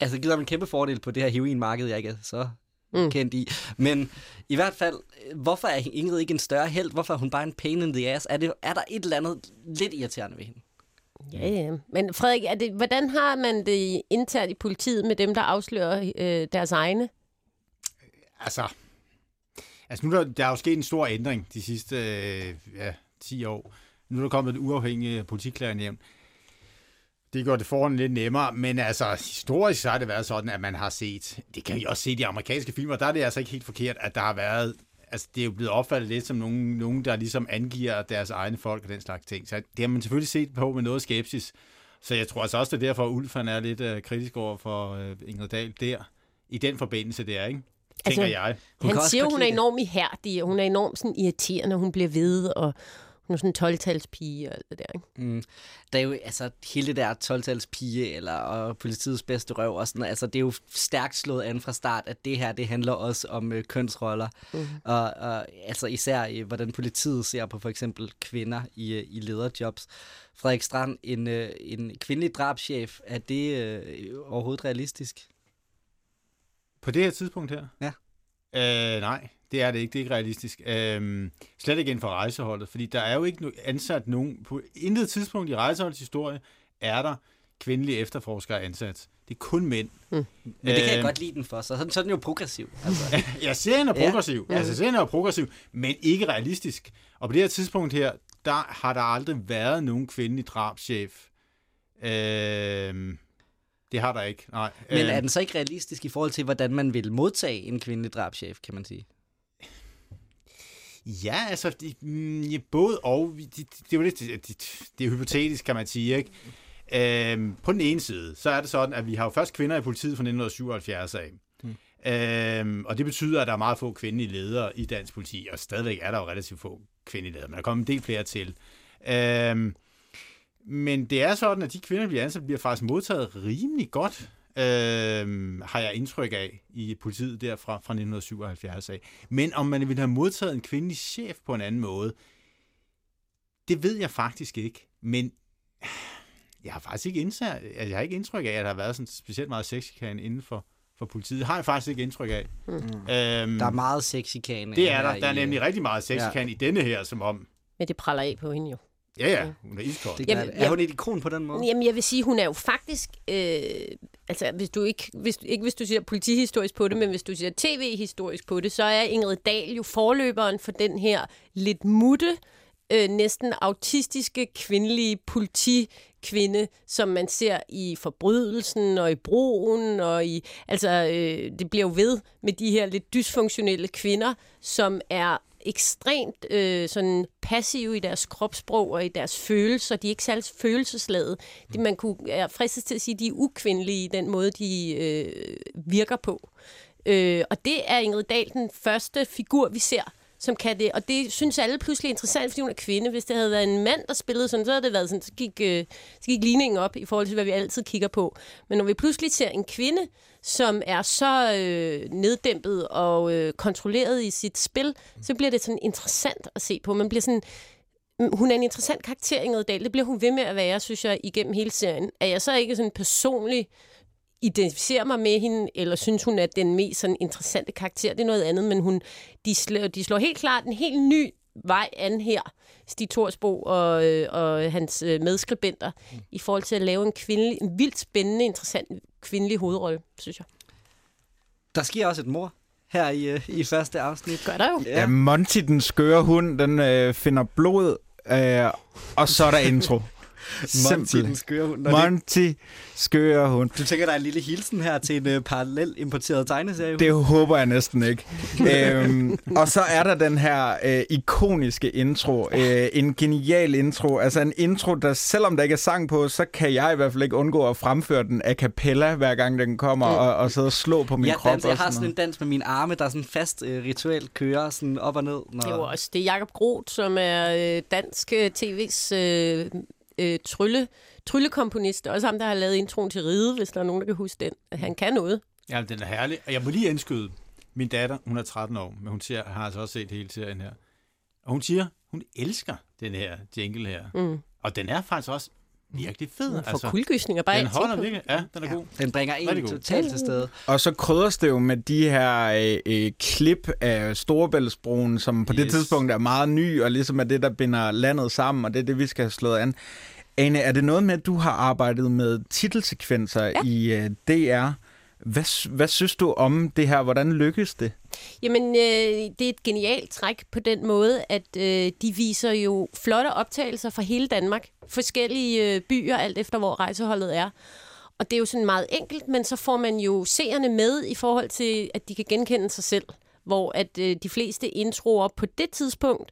altså givet ham en kæmpe fordel på det her heroinmarked, jeg ikke er så mm. kendt i. Men i hvert fald, øh, hvorfor er Ingrid ikke en større held? Hvorfor er hun bare en pain in the ass? Er, det, er der et eller andet lidt irriterende ved hende? Ja, ja. Men Frederik, er det, hvordan har man det internt i politiet med dem, der afslører øh, deres egne? Altså, altså nu er der, der er jo sket en stor ændring de sidste øh, ja, 10 år. Nu er der kommet et uafhængigt politiklærenævn. Det gør det foran lidt nemmere, men altså historisk så har det været sådan, at man har set, det kan vi også se i de amerikanske filmer, der er det altså ikke helt forkert, at der har været, altså det er jo blevet opfattet lidt som nogen, nogen der ligesom angiver deres egne folk og den slags ting. Så det har man selvfølgelig set på med noget skepsis. Så jeg tror altså også, det er derfor, at Ulf han er lidt uh, kritisk over for uh, Ingrid Dahl der, i den forbindelse der, ikke? Tænker Altså, jeg. Hun Han siger, hun er enormt ihærdig, og hun er enormt sådan irriterende, hun bliver ved, og er sådan en 12-talspige og alt det der. Ikke? Mm. Der er jo altså hele det der 12-tals pige eller og politiets bedste røv og sådan noget, altså det er jo stærkt slået an fra start, at det her det handler også om øh, kønsroller mm. og, og altså især i, hvordan politiet ser på for eksempel kvinder i, øh, i lederjobs. Frederik Strand, en, øh, en kvindelig drabschef, er det øh, overhovedet realistisk? På det her tidspunkt her? Ja. Øh, nej, det er det ikke. Det er ikke realistisk. Øh, slet ikke inden for rejseholdet, fordi der er jo ikke ansat nogen... På intet tidspunkt i rejseholdets historie er der kvindelige efterforskere ansat. Det er kun mænd. Men det kan jeg Øh, godt lide den for, så sådan, så er den jo progressiv. Altså. Ja, serien er progressiv. Ja. Altså, serien er progressiv, men ikke realistisk. Og på det her tidspunkt her, der har der aldrig været nogen kvindelig drabschef. Øh, det har der ikke, nej. Men Øh, er den så ikke realistisk i forhold til, hvordan man vil modtage en kvindelig drabschef, kan man sige? Ja, altså, de, mm, både og. Det, det, det, er jo lidt, det, er hypotetisk, kan man sige, ikke? Øhm, på den ene side, så er det sådan, at vi har jo først kvinder i politiet fra 1977 af. Mm. Øhm, og det betyder, at der er meget få kvindelige ledere i dansk politi, og stadigvæk er der jo relativt få kvindelige ledere, men der er kommet en del flere til. Øhm, men det er sådan, at de kvinder, der bliver ansat, bliver faktisk modtaget rimelig godt, øhm, har jeg indtryk af i politiet der fra, fra 1977 af. Men om man ville have modtaget en kvindelig chef på en anden måde, det ved jeg faktisk ikke. Men jeg har faktisk ikke indsat, altså, jeg har ikke indtryk af, at der har været sådan specielt meget sexchikane inden for, for politiet. Det har jeg faktisk ikke indtryk af. Mm. Øhm, Der er meget sexikane. det er der. Der er i, nemlig øh, rigtig meget sexchikane ja. i denne her, som om, Men det praller af på hende jo. Ja ja, hun er iskold. Det Jamen, Er hun et ikon på den måde? Jamen, jeg vil sige, hun er jo faktisk... Øh, altså, hvis du ikke, hvis, ikke hvis du siger politihistorisk på det, men hvis du siger tv-historisk på det, så er Ingrid Dahl jo forløberen for den her lidt mutte, øh, næsten autistiske kvindelige politikvinde, som man ser i forbrydelsen og i broen og i altså øh, det bliver jo ved med de her lidt dysfunktionelle kvinder, som er ekstremt øh, sådan passive i deres kropssprog og i deres følelser. De er ikke særlig følelsesladede. Det, man kunne er fristet til at sige, at de er ukvindelige i den måde, de øh, virker på. Øh, og det er Ingrid Dahl den første figur, vi ser, som kan det. Og det synes alle pludselig er interessant, fordi hun er kvinde. Hvis det havde været en mand, der spillede sådan, så havde det været sådan, så gik, øh, så gik ligningen op i forhold til, hvad vi altid kigger på. Men når vi pludselig ser en kvinde, som er så øh, neddæmpet og øh, kontrolleret i sit spil, så bliver det sådan interessant at se på. Man bliver sådan, mm, hun er en interessant karakter, Ingrid Dahl. Det bliver hun ved med at være, synes jeg, igennem hele serien. Er jeg så ikke sådan personlig identificerer mig med hende, eller synes hun er den mest sådan interessante karakter, det er noget andet, men hun, de, slår, de slår helt klart en helt ny vej an her, Stig Torsbo og, øh, og hans øh, medskribenter, mm. i forhold til at lave en, kvindelig, en vildt spændende, interessant kvindelig hovedrolle, synes jeg. Der sker også et mor her i, øh, i første afsnit. Gør der jo. Ja, Monty, den skøre hund, den øh, finder blod, øh, og så er der intro. Monty, den skøre hund. Det, Monty, skøre hund. du tænker, der er en lille hilsen her til en uh, parallel importeret tegneserie? Det håber jeg næsten ikke. øhm, og så er der den her øh, ikoniske intro. Øh, en genial intro. Altså en intro, der selvom der ikke er sang på, så kan jeg i hvert fald ikke undgå at fremføre den a cappella, hver gang den kommer, mm. og, og sidde og slå på min jeg, krop. danser, jeg har sådan en dans med mine arme, der er sådan fast øh, rituelt kører sådan op og ned. Når... Det er jo også det er Jacob Groth, som er øh, dansk øh, tv's øh, øh, trylle, tryllekomponist. Også ham, der har lavet introen til Ride, hvis der er nogen, der kan huske den. Han kan noget. Ja, den er herlig. Og jeg må lige indskyde, min datter, hun er 13 år, men hun siger, har altså også set hele serien her. Og hun siger, hun elsker den her jingle her. Mm. Og den er faktisk også virkelig fed. For altså, kuldegysninger bare den holder virkelig. Ja, den er ja. god. Den bringer en totalt til stede. Og så krydres det jo med de her øh, øh, klip af Storebæltsbroen, som på yes. det tidspunkt er meget ny, og ligesom er det, der binder landet sammen, og det er det, vi skal have slået an. Ane, er det noget med, at du har arbejdet med titelsekvenser ja. i øh, DR? Hvad, hvad synes du om det her? Hvordan lykkes det? Jamen, øh, det er et genialt træk på den måde, at øh, de viser jo flotte optagelser fra hele Danmark. Forskellige øh, byer, alt efter hvor rejseholdet er. Og det er jo sådan meget enkelt, men så får man jo seerne med i forhold til, at de kan genkende sig selv. Hvor at øh, de fleste introer på det tidspunkt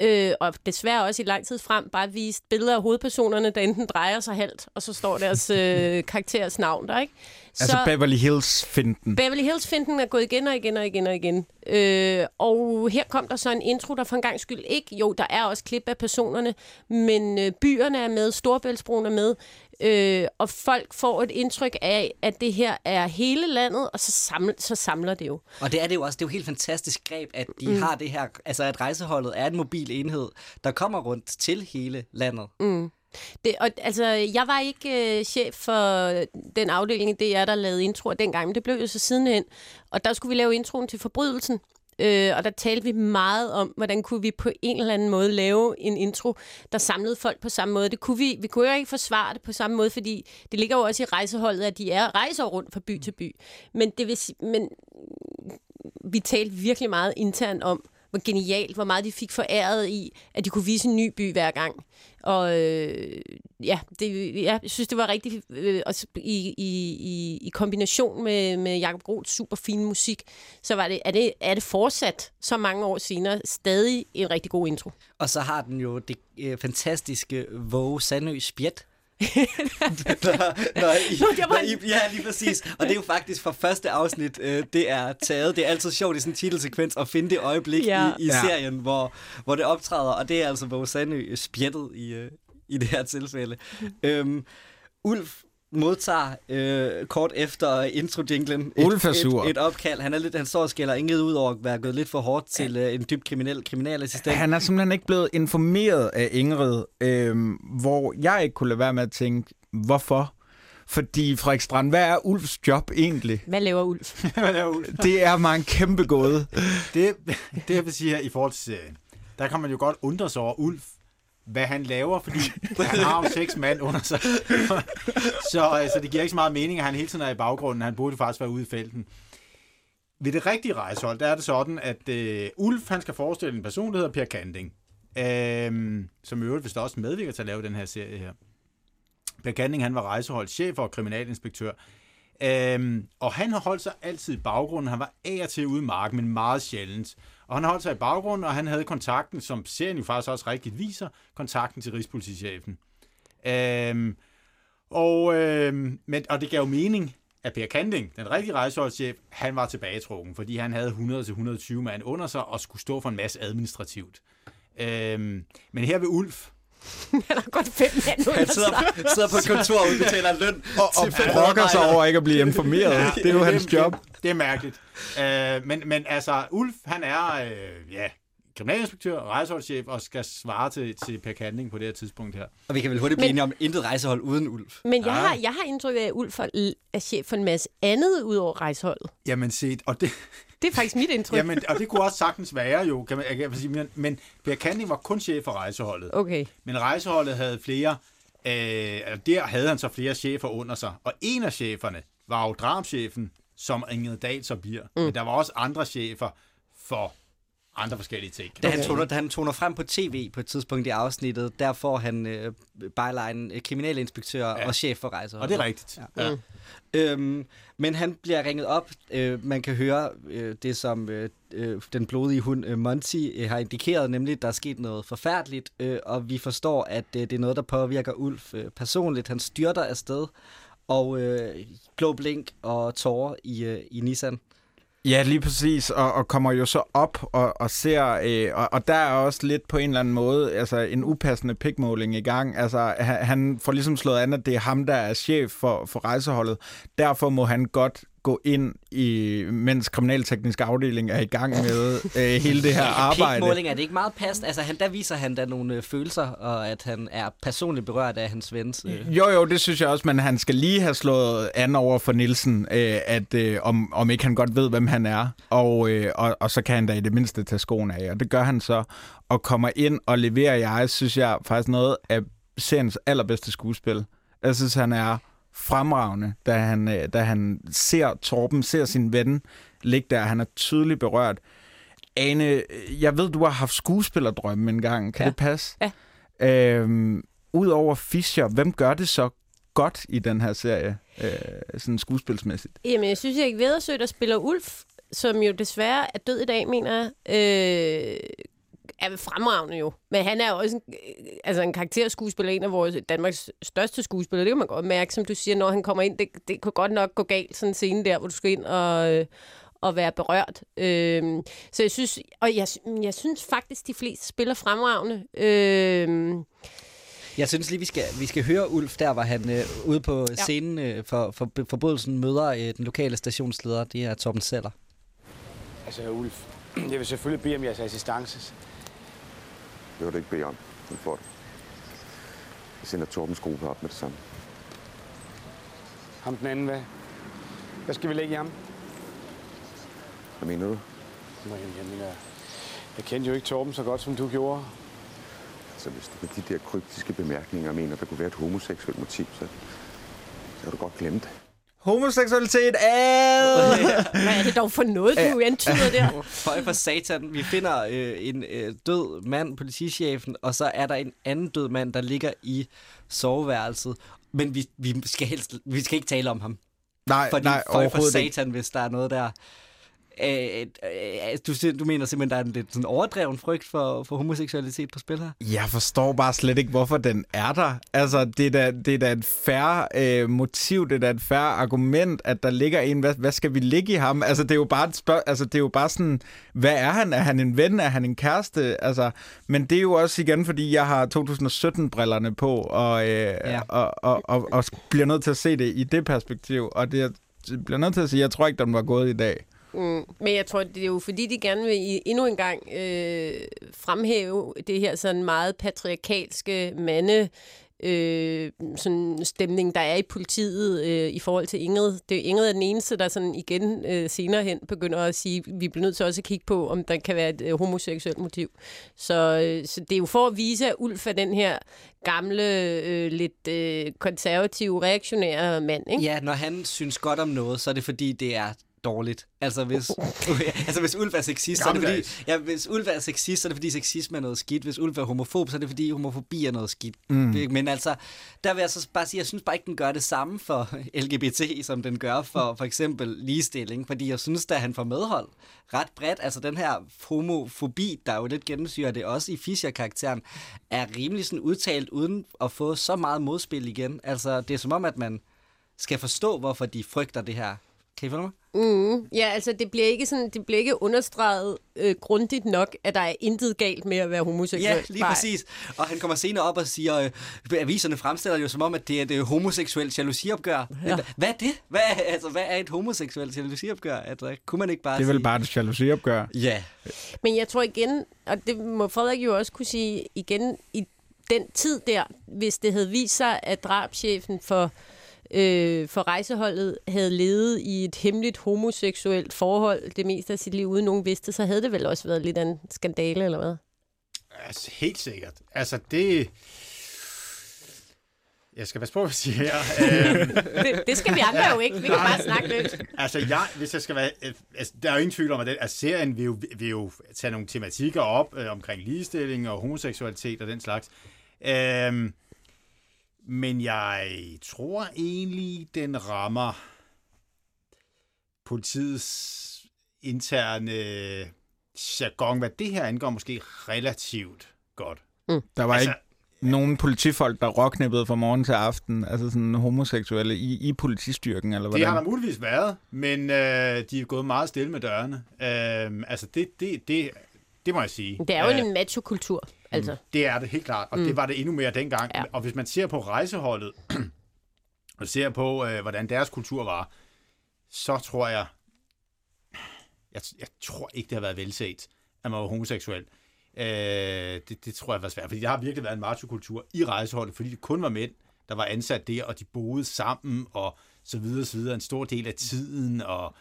øh, og desværre også i lang tid frem, bare vist billeder af hovedpersonerne, der enten drejer sig halvt, og så står deres øh, karakteres navn der, ikke? Altså Beverly Hills-finden. Beverly Hills-finden er gået igen og igen og igen og igen. Øh, og her kom der så en intro, der for en gang skyld ikke... Jo, der er også klip af personerne, men øh, byerne er med, Storbæltsbroen er med, øh, og folk får et indtryk af, at det her er hele landet, og så, samler, så samler det jo. Og det er det jo også. Det er jo helt fantastisk greb, at de mm. har det her... Altså, at rejseholdet er en mobil enhed, der kommer rundt til hele landet. Mm. Det, og, altså, jeg var ikke øh, chef for den afdeling, det er der lavede introer dengang, men det blev jo så sidenhen. Og der skulle vi lave introen til forbrydelsen. Øh, og der talte vi meget om, hvordan kunne vi på en eller anden måde lave en intro, der samlede folk på samme måde. Det kunne vi, vi kunne jo ikke forsvare det på samme måde, fordi det ligger jo også i rejseholdet, at de er rejser rundt fra by til by. Men, det vil, men vi talte virkelig meget internt om, hvor genialt, hvor meget de fik foræret i, at de kunne vise en ny by hver gang. Og øh, ja, det, ja, jeg synes, det var rigtig, øh, også i, i, i kombination med, med Jacob Groths super fine musik, så var det, er, det, er det fortsat så mange år senere stadig en rigtig god intro. Og så har den jo det øh, fantastiske Våge Sandø Spjæt, når, når I, når I, ja, lige præcis. Og det er jo faktisk fra første afsnit, øh, det er taget. Det er altid sjovt i sådan en titelsekvens at finde det øjeblik ja. i, i ja. serien, hvor, hvor det optræder. Og det er altså Våge Sandø spjættet i, øh, i det her tilfælde. Mm. Øhm, Ulf modtager øh, kort efter intro-jinglen et, et, et opkald. Han, er lidt, han står og skælder inget ud over at være gået lidt for hårdt til øh, en dybt kriminel kriminalassistent. Han er simpelthen ikke blevet informeret af Ingrid, øh, hvor jeg ikke kunne lade være med at tænke, hvorfor? Fordi Frederik Strand, hvad er Ulfs job egentlig? Hvad laver Ulf? hvad laver Ulf? Det er mig en kæmpe gåde. det, det jeg vil sige her i forhold til serien, der kan man jo godt undre sig over Ulf, hvad han laver, fordi han har jo seks mand under sig. så altså, det giver ikke så meget mening, at han hele tiden er i baggrunden. Han burde faktisk være ude i felten. Ved det rigtige rejsehold, der er det sådan, at øh, Ulf han skal forestille en person, der hedder Per Kanding, øh, som i øvrigt vist også medvirker til at lave den her serie her. Per Kanding, han var rejseholdschef og kriminalinspektør. Øhm, og han har holdt sig altid i baggrunden. Han var af og til ude i marken, men meget sjældent. Og han holdt sig i baggrunden, og han havde kontakten, som serien jo faktisk også rigtigt viser, kontakten til Rigspolitichefen. Øhm, og, øhm, men, og det gav jo mening, at Per Kanding, den rigtige rejseholdschef, han var tilbagetrukken, fordi han havde 100-120 mand under sig og skulle stå for en masse administrativt. Øhm, men her ved Ulf, han har godt fem mand Han sidder, sidder på et kontor og udbetaler løn og, og til brokker sig over ikke at blive informeret. Ja, det er jo det, hans job. Det, det er mærkeligt. Uh, men, men altså, Ulf, han er uh, ja, kriminalinspektør, rejseholdschef og skal svare til, til Per Kanding på det her tidspunkt her. Og vi kan vel hurtigt blive enige om intet rejsehold uden Ulf. Men jeg, har, jeg har indtryk af, at Ulf er chef for en masse andet ud over rejseholdet. Jamen set, og det... Det er faktisk mit indtryk. Jamen, og det kunne også sagtens være jo, kan man, kan man sige. Men, men Per Kanding var kun chef for rejseholdet. Okay. Men rejseholdet havde flere... Øh, der havde han så flere chefer under sig. Og en af cheferne var jo drabschefen, som Ingrid Dahl så bliver. Mm. Men der var også andre chefer for andre forskellige ting. Da han, toner, da han toner frem på tv på et tidspunkt i afsnittet, der får han øh, byline øh, kriminalinspektør ja. og chef for rejser. Og det er rigtigt. Ja. Ja. Øhm, men han bliver ringet op. Øh, man kan høre øh, det, som øh, øh den blodige hund øh, Monty øh, har indikeret, nemlig at der er sket noget forfærdeligt, øh, og vi forstår, at øh, det er noget, der påvirker Ulf øh, personligt. Han styrter afsted, og øh, blå blink og tårer i, øh, i Nissan. Ja, lige præcis, og, og kommer jo så op og, og ser, øh, og, og der er også lidt på en eller anden måde altså en upassende pikmåling i gang. Altså, han, han får ligesom slået an, at det er ham, der er chef for, for rejseholdet. Derfor må han godt gå ind, i, mens kriminalteknisk afdeling er i gang med øh, hele det her arbejde. Pikmåling, er det ikke meget past? Altså, han, der viser han da nogle øh, følelser, og at han er personligt berørt af hans vens. Øh. Jo, jo, det synes jeg også, men han skal lige have slået an over for Nielsen, øh, at øh, om, om ikke han godt ved, hvem han er, og, øh, og, og så kan han da i det mindste tage skoene af, og det gør han så, og kommer ind og leverer jeg, synes jeg, faktisk noget af seriens allerbedste skuespil. Jeg synes, han er fremragende, da han, øh, da han ser Torben, ser sin ven ligge der. Han er tydeligt berørt. Ane, øh, jeg ved, du har haft skuespillerdrømme en gang. Kan Ja. det passe? Ja. Øhm, Udover Fischer, hvem gør det så godt i den her serie, øh, sådan skuespilsmæssigt? Jamen, jeg synes, Erik Vedersø, der spiller Ulf, som jo desværre er død i dag, mener jeg, øh, er fremragende jo. Men han er jo også en, øh, altså en karakterskuespiller, en af vores Danmarks største skuespillere. Det kan man godt mærke, som du siger, når han kommer ind. Det, det kunne godt nok gå galt, sådan en scene der, hvor du skal ind og... Øh, og være berørt. Øhm, så jeg synes, og jeg, jeg synes faktisk, de fleste spiller fremragende. Øhm, Jeg synes lige, vi skal, vi skal høre Ulf der, hvor han øh, ude på Ja. scenen øh, for, for forbrydelsen møder øh, den lokale stationsleder. Det er Torben Seller. Altså, Ulf, jeg vil selvfølgelig bede om jeres assistance. Det vil du ikke bede om. Du får det. Jeg sender Torbens gruppe op med det samme. Ham den anden, hvad? Hvad skal vi lægge i ham? Hvad mener du? Nå, jamen, jeg mener, jeg kendte jo ikke Torben så godt, som du gjorde. Altså, hvis du med de der kryptiske bemærkninger mener, der kunne være et homoseksuelt motiv, så, så kan du godt glemme det. Homoseksualitet ad! hvad er det dog for noget, du antyder der? Føj for satan. Vi finder øh, en øh, død mand, politichefen, og så er der en anden død mand, der ligger i soveværelset. Men vi, vi, skal, helst, vi skal ikke tale om ham. nej, Fordi nej, føj for overhovedet ikke. satan, hvis der er noget der. Øh, øh, du, siger- du mener simpelthen, der er en lidt sådan overdreven frygt for, for homoseksualitet på spil her? Jeg forstår bare slet ikke, hvorfor den er der. Altså, det er da, det er da et færre øh, motiv, det er da et færre argument, at der ligger en, hvad, hvad skal vi ligge i ham? Altså, det er jo bare et spørg- altså, det er jo bare sådan, hvad er han? Er han en ven? Er han en kæreste? Altså, men det er jo også igen, fordi jeg har 2017-brillerne på, og, øh, ja. og, og, og, og bliver nødt til at se det i det perspektiv, og det jeg bliver nødt til at sige, jeg tror ikke, den var gået i dag. Mm, men jeg tror, det er jo fordi, de gerne vil endnu en gang øh, fremhæve det her sådan meget patriarkalske mande øh, sådan stemning, der er i politiet øh, i forhold til Ingrid. Det er Ingrid er den eneste, der sådan igen øh, senere hen begynder at sige, vi bliver nødt til også at kigge på, om der kan være et øh, homoseksuelt motiv. Så, øh, så det er jo for at vise, at Ulf er den her gamle, øh, lidt øh, konservative, reaktionære mand, ikke? Ja, når han synes godt om noget, så er det fordi, det er dårligt. Altså hvis, altså hvis Ulf er sexist, så er det fordi, ja, hvis Ulf er sexist, så er det fordi sexisme er noget skidt. Hvis Ulf er homofob, så er det fordi homofobi er noget skidt. Mm. Men altså, der vil jeg så bare sige, jeg synes bare ikke, den gør det samme for LGBT, som den gør for for eksempel ligestilling. Fordi jeg synes, at han får medhold ret bredt. Altså den her homofobi, der jo lidt gennemsyrer det også i Fischer-karakteren, er rimelig sådan udtalt uden at få så meget modspil igen. Altså det er som om, at man skal forstå, hvorfor de frygter det her. Kan I følge mig? Mm, ja, altså det bliver ikke sådan, det bliver ikke understreget øh, grundigt nok, at der er intet galt med at være homoseksuel. Ja, lige præcis. Og han kommer senere op og siger, øh, aviserne fremstiller det jo som om, at det er et øh, homoseksuelt jalousiopgør. Ja. Hvad er det? Hvad er, altså, hvad er et homoseksuelt jalousiopgør? Altså, kunne man ikke bare Det er vel sige... bare et jalousiopgør. Ja. Men jeg tror igen, og det må Frederik jo også kunne sige igen, i den tid der, hvis det havde vist sig, at drabschefen for, øh, for rejseholdet havde levet i et hemmeligt homoseksuelt forhold det meste af sit liv, uden nogen vidste, så havde det vel også været lidt af en skandale, eller hvad? Altså, helt sikkert. Altså, det... Jeg skal passe på, hvad jeg siger her. øhm, Det, det skal vi andre jo ikke. Vi kan bare snakke løs. altså, jeg, hvis jeg skal være... øh, Altså, der er jo ingen tvivl om, at, den, at serien vil jo, vil jo tage nogle tematikker op øh, omkring ligestilling og homoseksualitet og den slags. Øhm, men jeg tror egentlig, den rammer politiets interne jargon, hvad det her angår, måske relativt godt. Der var Altså- ikke nogen politifolk, der råknippede fra morgen til aften, altså sådan homoseksuelle i, i politistyrken, eller Det har der muligvis været, men øh, de er gået meget stille med dørene. Øh, altså, det, det, det, det må jeg sige. Det er jo Øh, en macho-kultur, altså. Det er det helt klart, og mm. det var det endnu mere dengang. Ja. Ja. Og hvis man ser på rejseholdet, og ser på, øh, hvordan deres kultur var, så tror jeg, jeg, jeg tror ikke, det har været velset, at man var homoseksuel. Øh, det, det tror jeg var svært, fordi der har virkelig været en machokultur i rejseholdet, fordi det kun var mænd, der var ansat der, og de boede sammen, og så videre, så videre, en stor del af tiden, og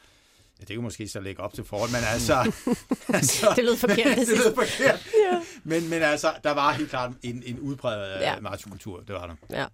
ja, det kunne måske så lægge op til forhold, men altså... altså Det lød forkert det lød forkert. ja. men, men altså, der var helt klart en, en udpræget Ja. ja. machokultur, det var der. Ja.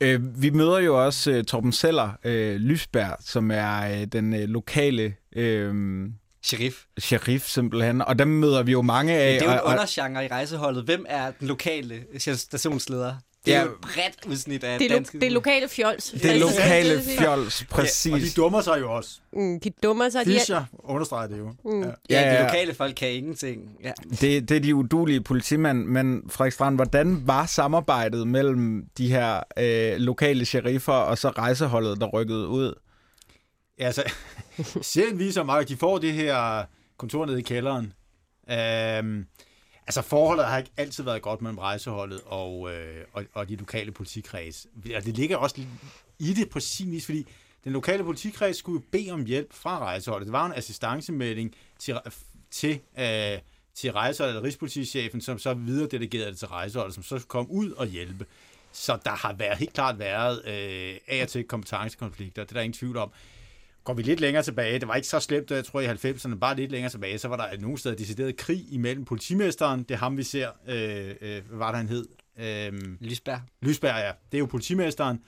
Øh, vi møder jo også øh, Torben Seller øh, Lysberg, som er øh, den øh, lokale øh, Sheriff. sheriff simpelthen, og dem møder vi jo mange af. Det er jo en undergenre i rejseholdet. Hvem er den lokale stationsleder? Det er Ja. jo et bredt udsnit af Det er, dansk lo- det lokale fjols. det lokale fjols, Ja, og de præcis. dummer sig jo også. Mm, de dummer sig. De er, Fischer understreger det jo. Mm. Ja. Ja, Ja, de lokale folk kan ingenting. Ja. Det, det er de udulige politimænd, men Frederik Strand, hvordan var samarbejdet mellem de her øh, lokale sheriffer og så rejseholdet, der rykkede ud? Ja, altså, serien viser mig, at de får det her kontor nede i kælderen. Øhm, altså, forholdet har ikke altid været godt mellem rejseholdet og, øh, og, og de lokale politikreds. Og det ligger også i det på sin vis, fordi den lokale politikreds skulle jo bede om hjælp fra rejseholdet. Det var en assistancemelding til, til, øh, til rejseholdet, eller rigspolitichefen, som så videre delegerede det til rejseholdet, som så kom ud og hjælpe. Så der har været, helt klart været øh, af og til kompetencekonflikter, det er der ingen tvivl om. Går vi lidt længere tilbage, det var ikke så slemt, jeg tror i 90'erne, bare lidt længere tilbage, så var der nogle steder decideret krig imellem politimesteren, det er ham vi ser, øh, øh, hvad var det han hed? Øh, Lysberg. Lysberg, ja. Det er jo politimesteren.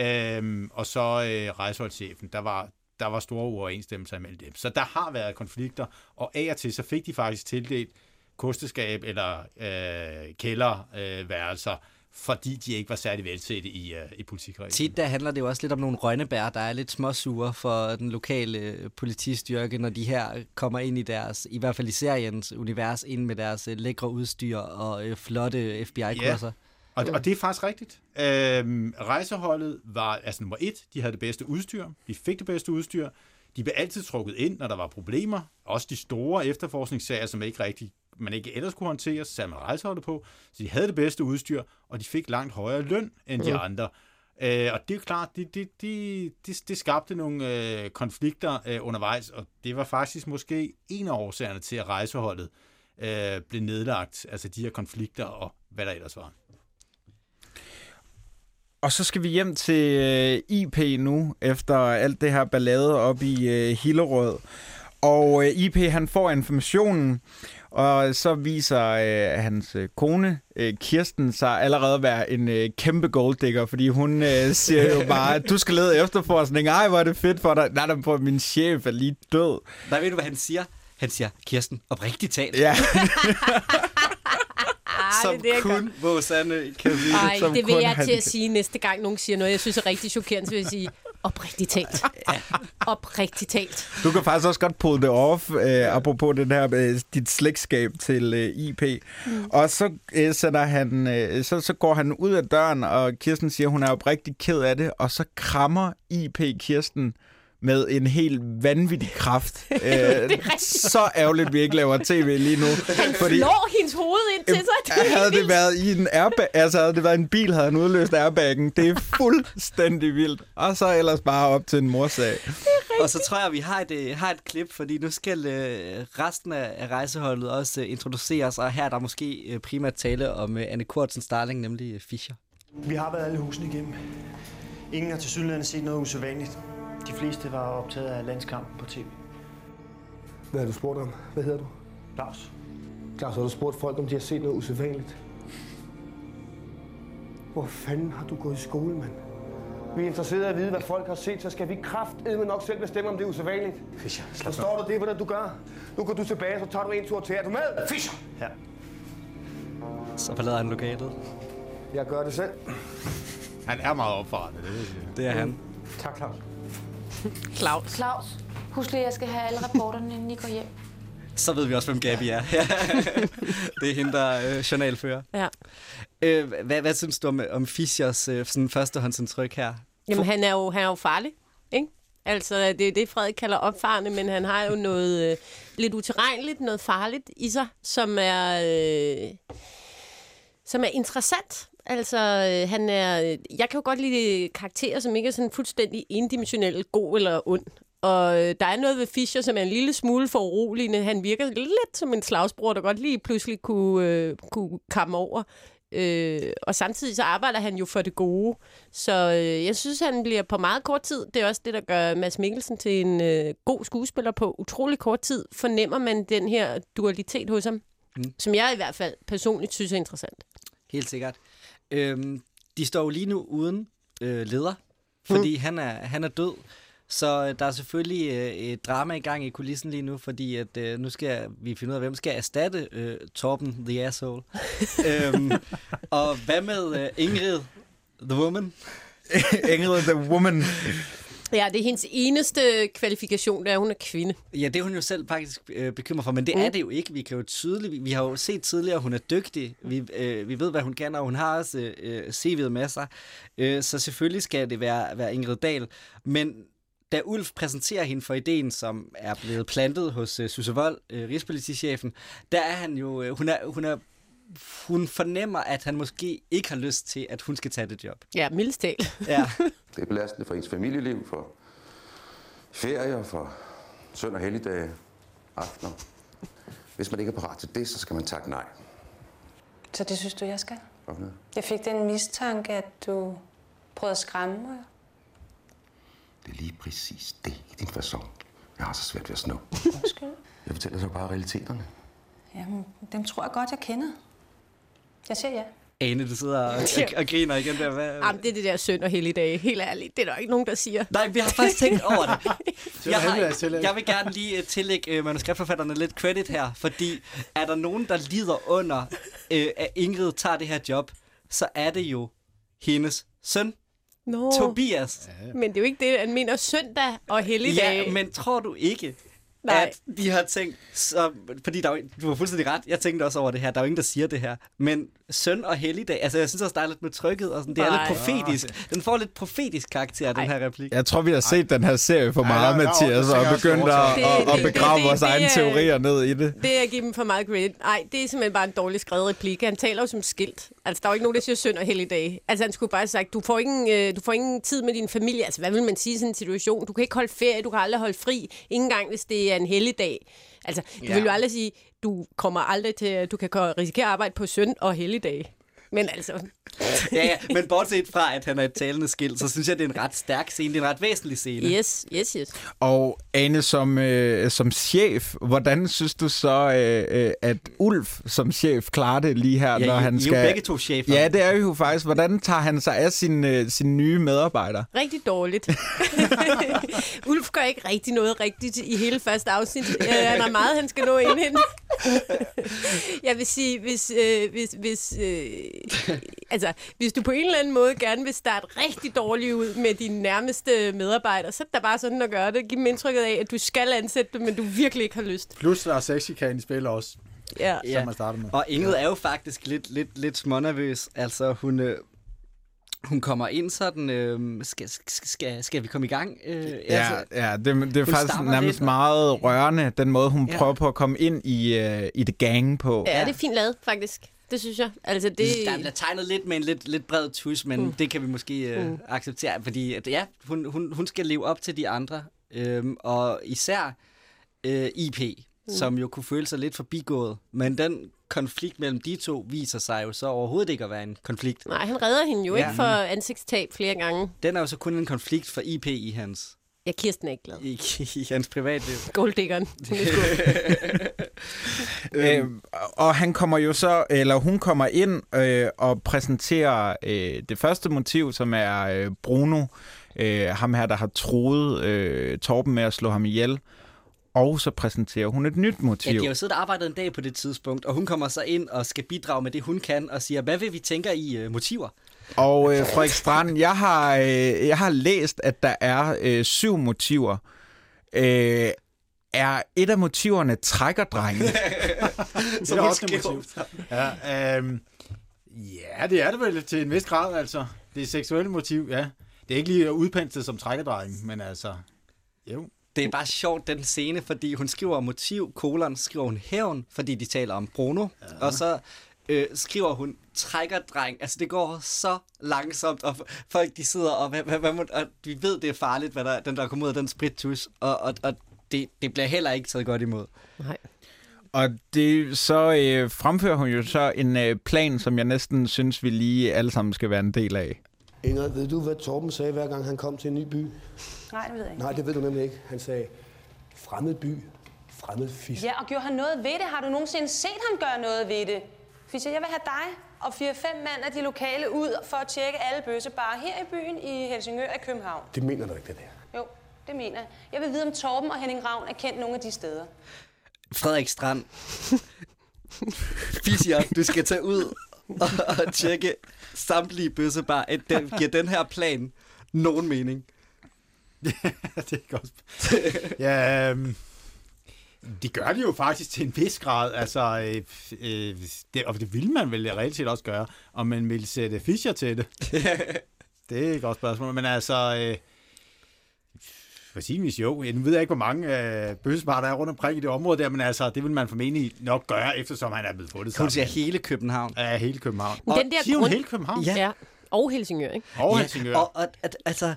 Øhm, og så øh, rejseholdschefen. Der var, der var store uoverensstemmelser imellem dem. Så der har været konflikter, og af og til så fik de faktisk tildelt kosteskab eller øh, kælderværelser, øh, værelser, fordi de ikke var særlig velsete i, øh, i politikredsen. Tit der handler det jo også lidt om nogle rønnebær, der er lidt småsure for den lokale øh, politistyrke, når de her kommer ind i deres, i hvert fald i seriens univers, ind med deres øh, lækre udstyr og øh, flotte FBI-kurser. Og, og det er faktisk rigtigt. Øhm, rejseholdet var altså nummer et. De havde det bedste udstyr. De fik det bedste udstyr. De blev altid trukket ind, når der var problemer. Også de store efterforskningssager, som ikke rigtig, man ikke ellers kunne håndtere, så satte man rejseholdet på. Så de havde det bedste udstyr, og de fik langt højere løn end de andre. Øh, og det er jo klart, det, det, det, det, det skabte nogle øh, konflikter øh, undervejs, og det var faktisk måske en af årsagerne til, at rejseholdet øh, blev nedlagt. Altså de her konflikter og hvad der ellers var. Og så skal vi hjem til øh, IP nu, efter alt det her ballade op i øh, Hillerød. Og øh, IP, han får informationen, og så viser øh, hans øh, kone, øh, Kirsten, sig allerede at være en øh, kæmpe golddigger, fordi hun øh, siger jo bare, at du skal lede efterforskning. Ej, hvor er det fedt for dig. Nej, der på min chef er lige død. Nej, ved du, hvad han siger? Han siger, Kirsten, oprigtigt talt. Ja, som det er det, kun Vås Anne kan vide. Ej, som det vil jeg til at sige næste gang, nogen siger noget, jeg synes er rigtig chokerende, så vil jeg sige, oprigtigt talt. Oprigtigt talt. du kan faktisk også godt pull det off, øh, apropos den her, øh, dit slægtskab til øh, IP. Mm. Og så, øh, sætter han, øh, så, så går han ud af døren, og Kirsten siger, hun er oprigtigt ked af det, og så krammer IP Kirsten med en helt vanvittig kraft. øh, så ærgerligt, at vi ikke laver tv lige nu. Fordi... Slår hendes hoved ind til sig. Det havde det været i en airbag, altså havde det været en bil, havde han udløst airbaggen. Det er fuldstændig vildt. Og så ellers bare op til en morsag. Og så tror jeg, vi har et, øh, har et klip, fordi nu skal øh, resten af, rejseholdet også øh, introduceres, og her er der måske øh, primært tale om øh, Anne Kortsens darling, nemlig øh, Fischer. Vi har været alle husene igennem. Ingen har til sydlandet set noget usædvanligt. De fleste var optaget af landskampen på tv. Hvad har du spurgt om? Hvad hedder du? Claus, Claus, har du spurgt folk, om de har set noget usædvanligt? Hvor fanden har du gået i skole, mand? vi er interesserede i at vide, hvad folk har set, så skal vi kraftedme nok selv bestemme, om det er usædvanligt. Fischer, slap Forstår du det, hvordan du gør? Nu går du tilbage, så tager du en tur til. Er du med? Fischer! Ja. Så forlader han lokalet. Jeg gør det selv. Han er meget opfarende, det. Det er han. Tak, Claus. Claus. Claus, husk lige, at jeg skal have alle rapporterne, inden I går hjem. Så ved vi også, hvem Gabi er. det er hende, der er øh, journalfører. Ja. Øh, hvad, hvad synes du om, om Fischers øh, sådan førstehåndsindtryk her? Jamen, han er jo, han er jo farlig, ikke? Altså, det er det, Frederik kalder opfarende, men han har jo noget øh, lidt utilregneligt, noget farligt i sig, som er, øh, som er interessant. Altså, øh, han er... Jeg kan jo godt lide karakterer, som ikke er sådan fuldstændig endimensionelle, god eller ond. Og øh, der er noget ved Fischer, som er en lille smule for uroligende. Han virker lidt som en slagsbror, der godt lige pludselig kunne, øh, kunne komme over. Øh, og samtidig så arbejder han jo for det gode. Så øh, jeg synes, han bliver på meget kort tid. Det er også det, der gør Mads Mikkelsen til en øh, god skuespiller på utrolig kort tid. Fornemmer man den her dualitet hos ham, mm. som jeg i hvert fald personligt synes er interessant. Helt sikkert. Øhm, de står jo lige nu uden øh, leder, fordi mm. han, er, han er død. Så øh, der er selvfølgelig øh, et drama i gang i kulissen lige nu, fordi at øh, nu skal vi finde ud af, hvem skal erstatte øh, Torben the Asshole. øhm, og hvad med øh, Ingrid the Woman? Ingrid the Woman. Ja, det er hendes eneste kvalifikation, det er, at hun er kvinde. Ja, det er hun jo selv faktisk øh, bekymret for, men det mm. er det jo ikke. Vi kan jo tydeligt, vi, vi har jo set tidligere, at hun er dygtig. Vi, øh, vi ved, hvad hun kan, og hun har også øh, CV'et med sig. Øh, så selvfølgelig skal det være, være Ingrid Dahl. Men da Ulf præsenterer hende for ideen, som er blevet plantet hos øh, Susse Vold, øh, rigspolitichefen, der er han jo, øh, hun er, hun er hun fornemmer, at han måske ikke har lyst til, at hun skal tage det job. Ja, mildstal. Ja. Det er belastende for ens familieliv, for ferier, for søn- og helligdage, aftener. Hvis man ikke er parat til det, så skal man takke nej. Så det synes du, jeg skal? Noget? Jeg fik den mistanke, at du prøvede at skræmme mig. Det er lige præcis det i din fasong. Jeg har så svært ved at snu. Undskyld. Jeg fortæller så bare realiteterne. Jamen, dem tror jeg godt, jeg kender. Jeg siger ja. Ane, du sidder og, og, og griner igen der. Hvad? Jamen, det er det der søn og helligdage. Helt ærligt, det er der ikke nogen, der siger. Nej, vi har faktisk tænkt over det. Jeg, har, jeg vil gerne lige øh, tillægge øh, manuskriptforfatterne lidt credit her, fordi er der nogen, der lider under, øh, at Ingrid tager det her job, så er det jo hendes søn, Nå, Tobias. men det er jo ikke det, han mener søndag og helligdage. Ja, men tror du ikke, Nej. at de har tænkt, så, fordi der er, du har fuldstændig ret, jeg tænkte også over det her, der er jo ingen, der siger det her, men søn og helligdag, altså jeg synes også, der er lidt med trykket, og sådan, det er Nej. lidt profetisk. Den får lidt profetisk karakter, den her replik. Jeg tror, vi har set den her serie for Ej, meget, er Mathias, og begyndt at, at, at Det- det- begrave det- vores det egne er- teorier ned i det. Det er at give dem for meget credit. Nej, det er simpelthen bare en dårlig skrevet replik. Han taler jo som skilt. Altså, der er jo ikke nogen, der siger søn og helligdag. Altså, han skulle bare have sagt, du får, ingen, øh, du får ingen tid med din familie. Altså, hvad vil man sige i sådan en situation? Du kan ikke holde ferie, du kan aldrig holde fri. Ikke engang, hvis det er en helligdag. Altså, du Ja. vil jo aldrig sige, du kommer aldrig til, du kan risikere at arbejde på søn og helligdag. Men altså, Ja, ja, men bortset fra, at han er et talende skilt, så synes jeg, det er en ret stærk scene. Det er en ret væsentlig scene. yes, yes, yes. Og Ane, som, øh, som chef, hvordan synes du så, øh, øh, at Ulf som chef klarer det lige her, Ja, når I- han I er jo skal... begge to chefer. Ja, det er jo faktisk. Hvordan tager han sig af sin, øh, sin nye medarbejder? Rigtig dårligt. Ulf gør ikke rigtig noget rigtigt i hele første afsnit. Øh, han har meget, han skal nå ind Jeg vil sige, hvis, øh, hvis, hvis, øh, altså, hvis du på en eller anden måde gerne vil starte rigtig dårligt ud med dine nærmeste medarbejdere, så er det da bare sådan at gøre det. Giv dem indtrykket af, at du skal ansætte dem, men du virkelig ikke har lyst. Plus, der er sexikanen i spil også, Ja. som man starter med. Og Ingrid er jo faktisk lidt, lidt, lidt smånervøs. Altså, hun, øh, hun kommer ind sådan, øh, skal, skal, skal, skal vi komme i gang? Øh, Ja, ja det, det er faktisk nærmest lidt. meget rørende, den måde, hun Ja. ja. prøver på at komme ind i, øh, i det gang på. Ja, det er fint lavet, faktisk. Det synes jeg. Altså, det... Der bliver tegnet lidt med en lidt, lidt bred tus, men mm. det kan vi måske øh, mm. acceptere, fordi at, ja, hun, hun, hun skal leve op til de andre, øhm, og især øh, IP, mm. som jo kunne føle sig lidt forbigået, men den konflikt mellem de to viser sig jo så overhovedet ikke at være en konflikt. Nej, han redder hende jo Ja. ikke for ansigtstab flere gange. Den er jo så kun en konflikt for IP i hans, Ja, Kirsten er ikke glad. i, i hans privatliv. Golddiggeren. Hun er sgu- Øh, og han kommer jo så, eller hun kommer ind øh, og præsenterer øh, det første motiv, som er øh, Bruno, øh, ham her, der har troet øh, Torben med at slå ham ihjel. Og så præsenterer hun et nyt Ja, motiv. de har jo siddet og arbejdet en dag på det tidspunkt, og hun kommer så ind og skal bidrage med det, hun kan, og siger, hvad vil vi tænke i øh, motiver? Og øh, Frederik Strand, jeg har, øh, jeg har læst, at der er øh, syv motiver. Øh, er et af motiverne trækkerdrengen? Det er også et motiv. Ja, øhm, ja, det er det vel til en vis grad, altså. Det er seksuelle motiv, ja. Det er ikke lige udpenslet som trækkerdreng, men altså, jo. Det er bare sjovt, den scene, fordi hun skriver motiv, kolon, skriver hun hævn, fordi de taler om Bruno, ja. og så øh, skriver hun trækkerdreng. Altså, det går så langsomt, og folk, de sidder og, hvad, hvad, hvad, må- og vi ved, det er farligt, hvad der, den der kommer ud af den spritus, og, og, og det, det bliver heller ikke taget godt imod. Nej. Og det, så øh, fremfører hun jo så en øh, plan, som jeg næsten synes, vi lige alle sammen skal være en del af. Ingrid, ved du, hvad Torben sagde, hver gang han kom til en ny by? Nej, det ved jeg ikke. Nej, det ved du nemlig ikke. Han sagde, fremmed by, fremmed fisk. Ja, og gjorde han noget ved det? Har du nogensinde set ham gøre noget ved det? Fischer, jeg vil have dig og 4-5 mand af de lokale ud for at tjekke alle bøssebarer her i byen i Helsingør og København. Det mener du ikke, det der. Jo, det mener jeg. Jeg vil vide, om Torben og Henning Ravn er kendt nogle af de steder. Frederik Strand. Fisier, du skal tage ud og, tjekke samtlige bøssebar. Den, giver den her plan nogen mening? det er godt. ja, øhm, det gør de jo faktisk til en vis grad. Altså, øh, øh, det, og det vil man vel reelt set også gøre, om man vil sætte Fischer til det. det er et godt spørgsmål. Men altså, øh, for sin jo. Jeg nu ved jeg ikke, hvor mange øh, bøssebar der er rundt omkring i det område der, men altså, det vil man formentlig nok gøre, eftersom han er blevet fundet Kan du sige hele København? Ja, hele København. Men den der siger grund- hele København? Ja. Ja. Og Helsingør, ikke? Og Ja, Helsingør. Og, og at, altså,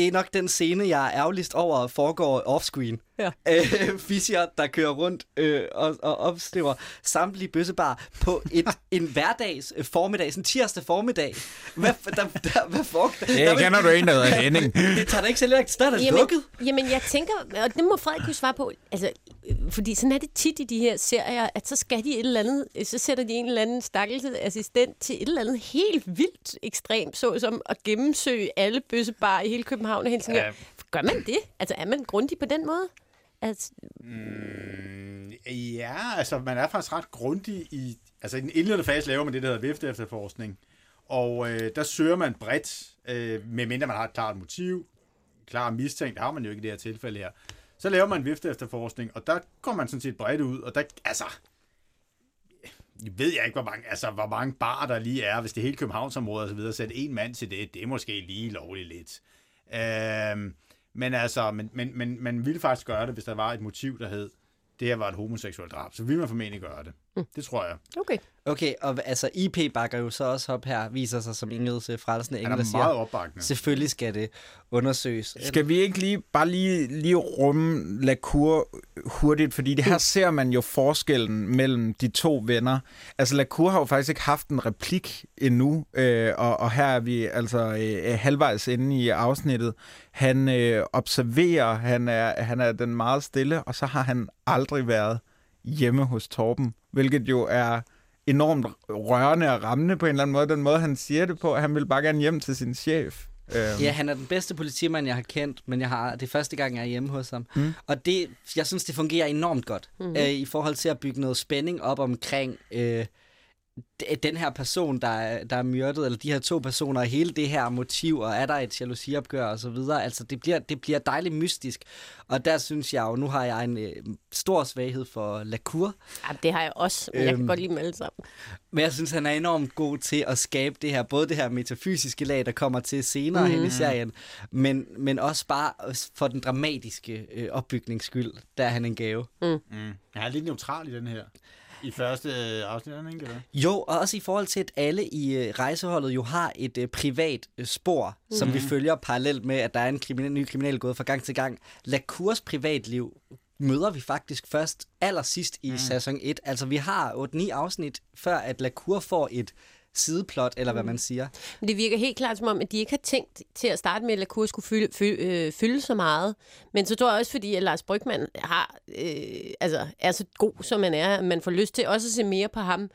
det er nok den scene, jeg er ærgerligst over, at foregår offscreen. Ja. Øh, Fischer, der kører rundt øh, og, og opstøver samtlige bøssebar på et, en hverdags øh, formiddag, sådan tirsdag formiddag. Hvad, der, der, hvad foregår Ja, kender du en, der hedder Henning? Det tager da ikke så lidt, der er der Jamen, lukket. jamen, jeg tænker, og det må Frederik jo svare på, altså, øh, fordi sådan er det tit i de her serier, at så skal de et eller andet, øh, så sætter de en eller anden stakkelse assistent til et eller andet helt vildt ekstremt, såsom at gennemsøge alle bøssebar i hele København og Helsingør. Ja. Gør man det? Altså, er man grundig på den måde? Altså, Mm, ja, altså man er faktisk ret grundig i... Altså i den indledende fase laver man det, der hedder vift efterforskning. Og øh, der søger man bredt, øh, medmindre man har et klart motiv, klar mistænkt, har man jo ikke i det her tilfælde her. Så laver man vift efterforskning, og der går man sådan set bredt ud, og der, altså, jeg ved jeg ikke, hvor mange, altså, hvor mange bar der lige er, hvis det er hele Københavnsområdet og så videre, sætte en mand til det, det er måske lige lovligt lidt. Øhm, men altså, men, men, men man ville faktisk gøre det, hvis der var et motiv, der hed, det her var et homoseksuelt drab, så ville man formentlig gøre det. Mm. Det tror jeg. okay. Okay, og altså IP bakker jo så også op her, viser sig som Ingrids øh, frelsende Han engel, der er siger, meget opbakkende. selvfølgelig skal det undersøges. Skal vi ikke lige bare lige, lige rumme Lacour hurtigt, fordi det her ser man jo forskellen mellem de to venner. Altså Lacour har jo faktisk ikke haft en replik endnu, øh, og, og her er vi altså øh, halvvejs inde i afsnittet. Han øh, observerer, han er, han er den meget stille, og så har han aldrig været hjemme hos Torben, hvilket jo er enormt rørende og rammende på en eller anden måde. Den måde, han siger det på, han vil bare gerne hjem til sin chef. Øhm. Ja, han er den bedste politimand, jeg har kendt, men jeg har, det er første gang, jeg er hjemme hos ham. Mm. Og det, jeg synes, det fungerer enormt godt mm-hmm. øh, i forhold til at bygge noget spænding op omkring øh, den her person, der er, der er myrdet, eller de her to personer, og hele det her motiv, og er der et jalousiopgør og så videre. Altså, det bliver, det bliver dejligt mystisk. Og der synes jeg jo, nu har jeg en øh, stor svaghed for Lacour, Ja, det har jeg også, men jeg kan Øhm. godt lide dem alle sammen. men jeg synes, han er enormt god til at skabe det her, både det her metafysiske lag, der kommer til senere mm. hen i serien, men, men også bare for den dramatiske øh, opbygnings skyld, der er han en gave. Mm. Han er lidt neutral i den her. I første øh, afsnit, ikke det? Jo, og også i forhold til, at alle i øh, rejseholdet jo har et øh, privat øh, spor, mm. som vi følger parallelt med, at der er en kriminel, ny kriminel gået fra gang til gang. Lacours privatliv møder vi faktisk først allersidst i mm. sæson 1. Altså, vi har 8-9 afsnit, før at Lacour får et sideplot, eller hvad man siger. Men det virker helt klart som om, at de ikke har tænkt til at starte med, at Lacour skulle fylde, fylde, øh, fylde så meget. Men så tror jeg også, fordi at Lars Brygman har, øh, altså, er så god, som man er, at man får lyst til også at se mere på ham.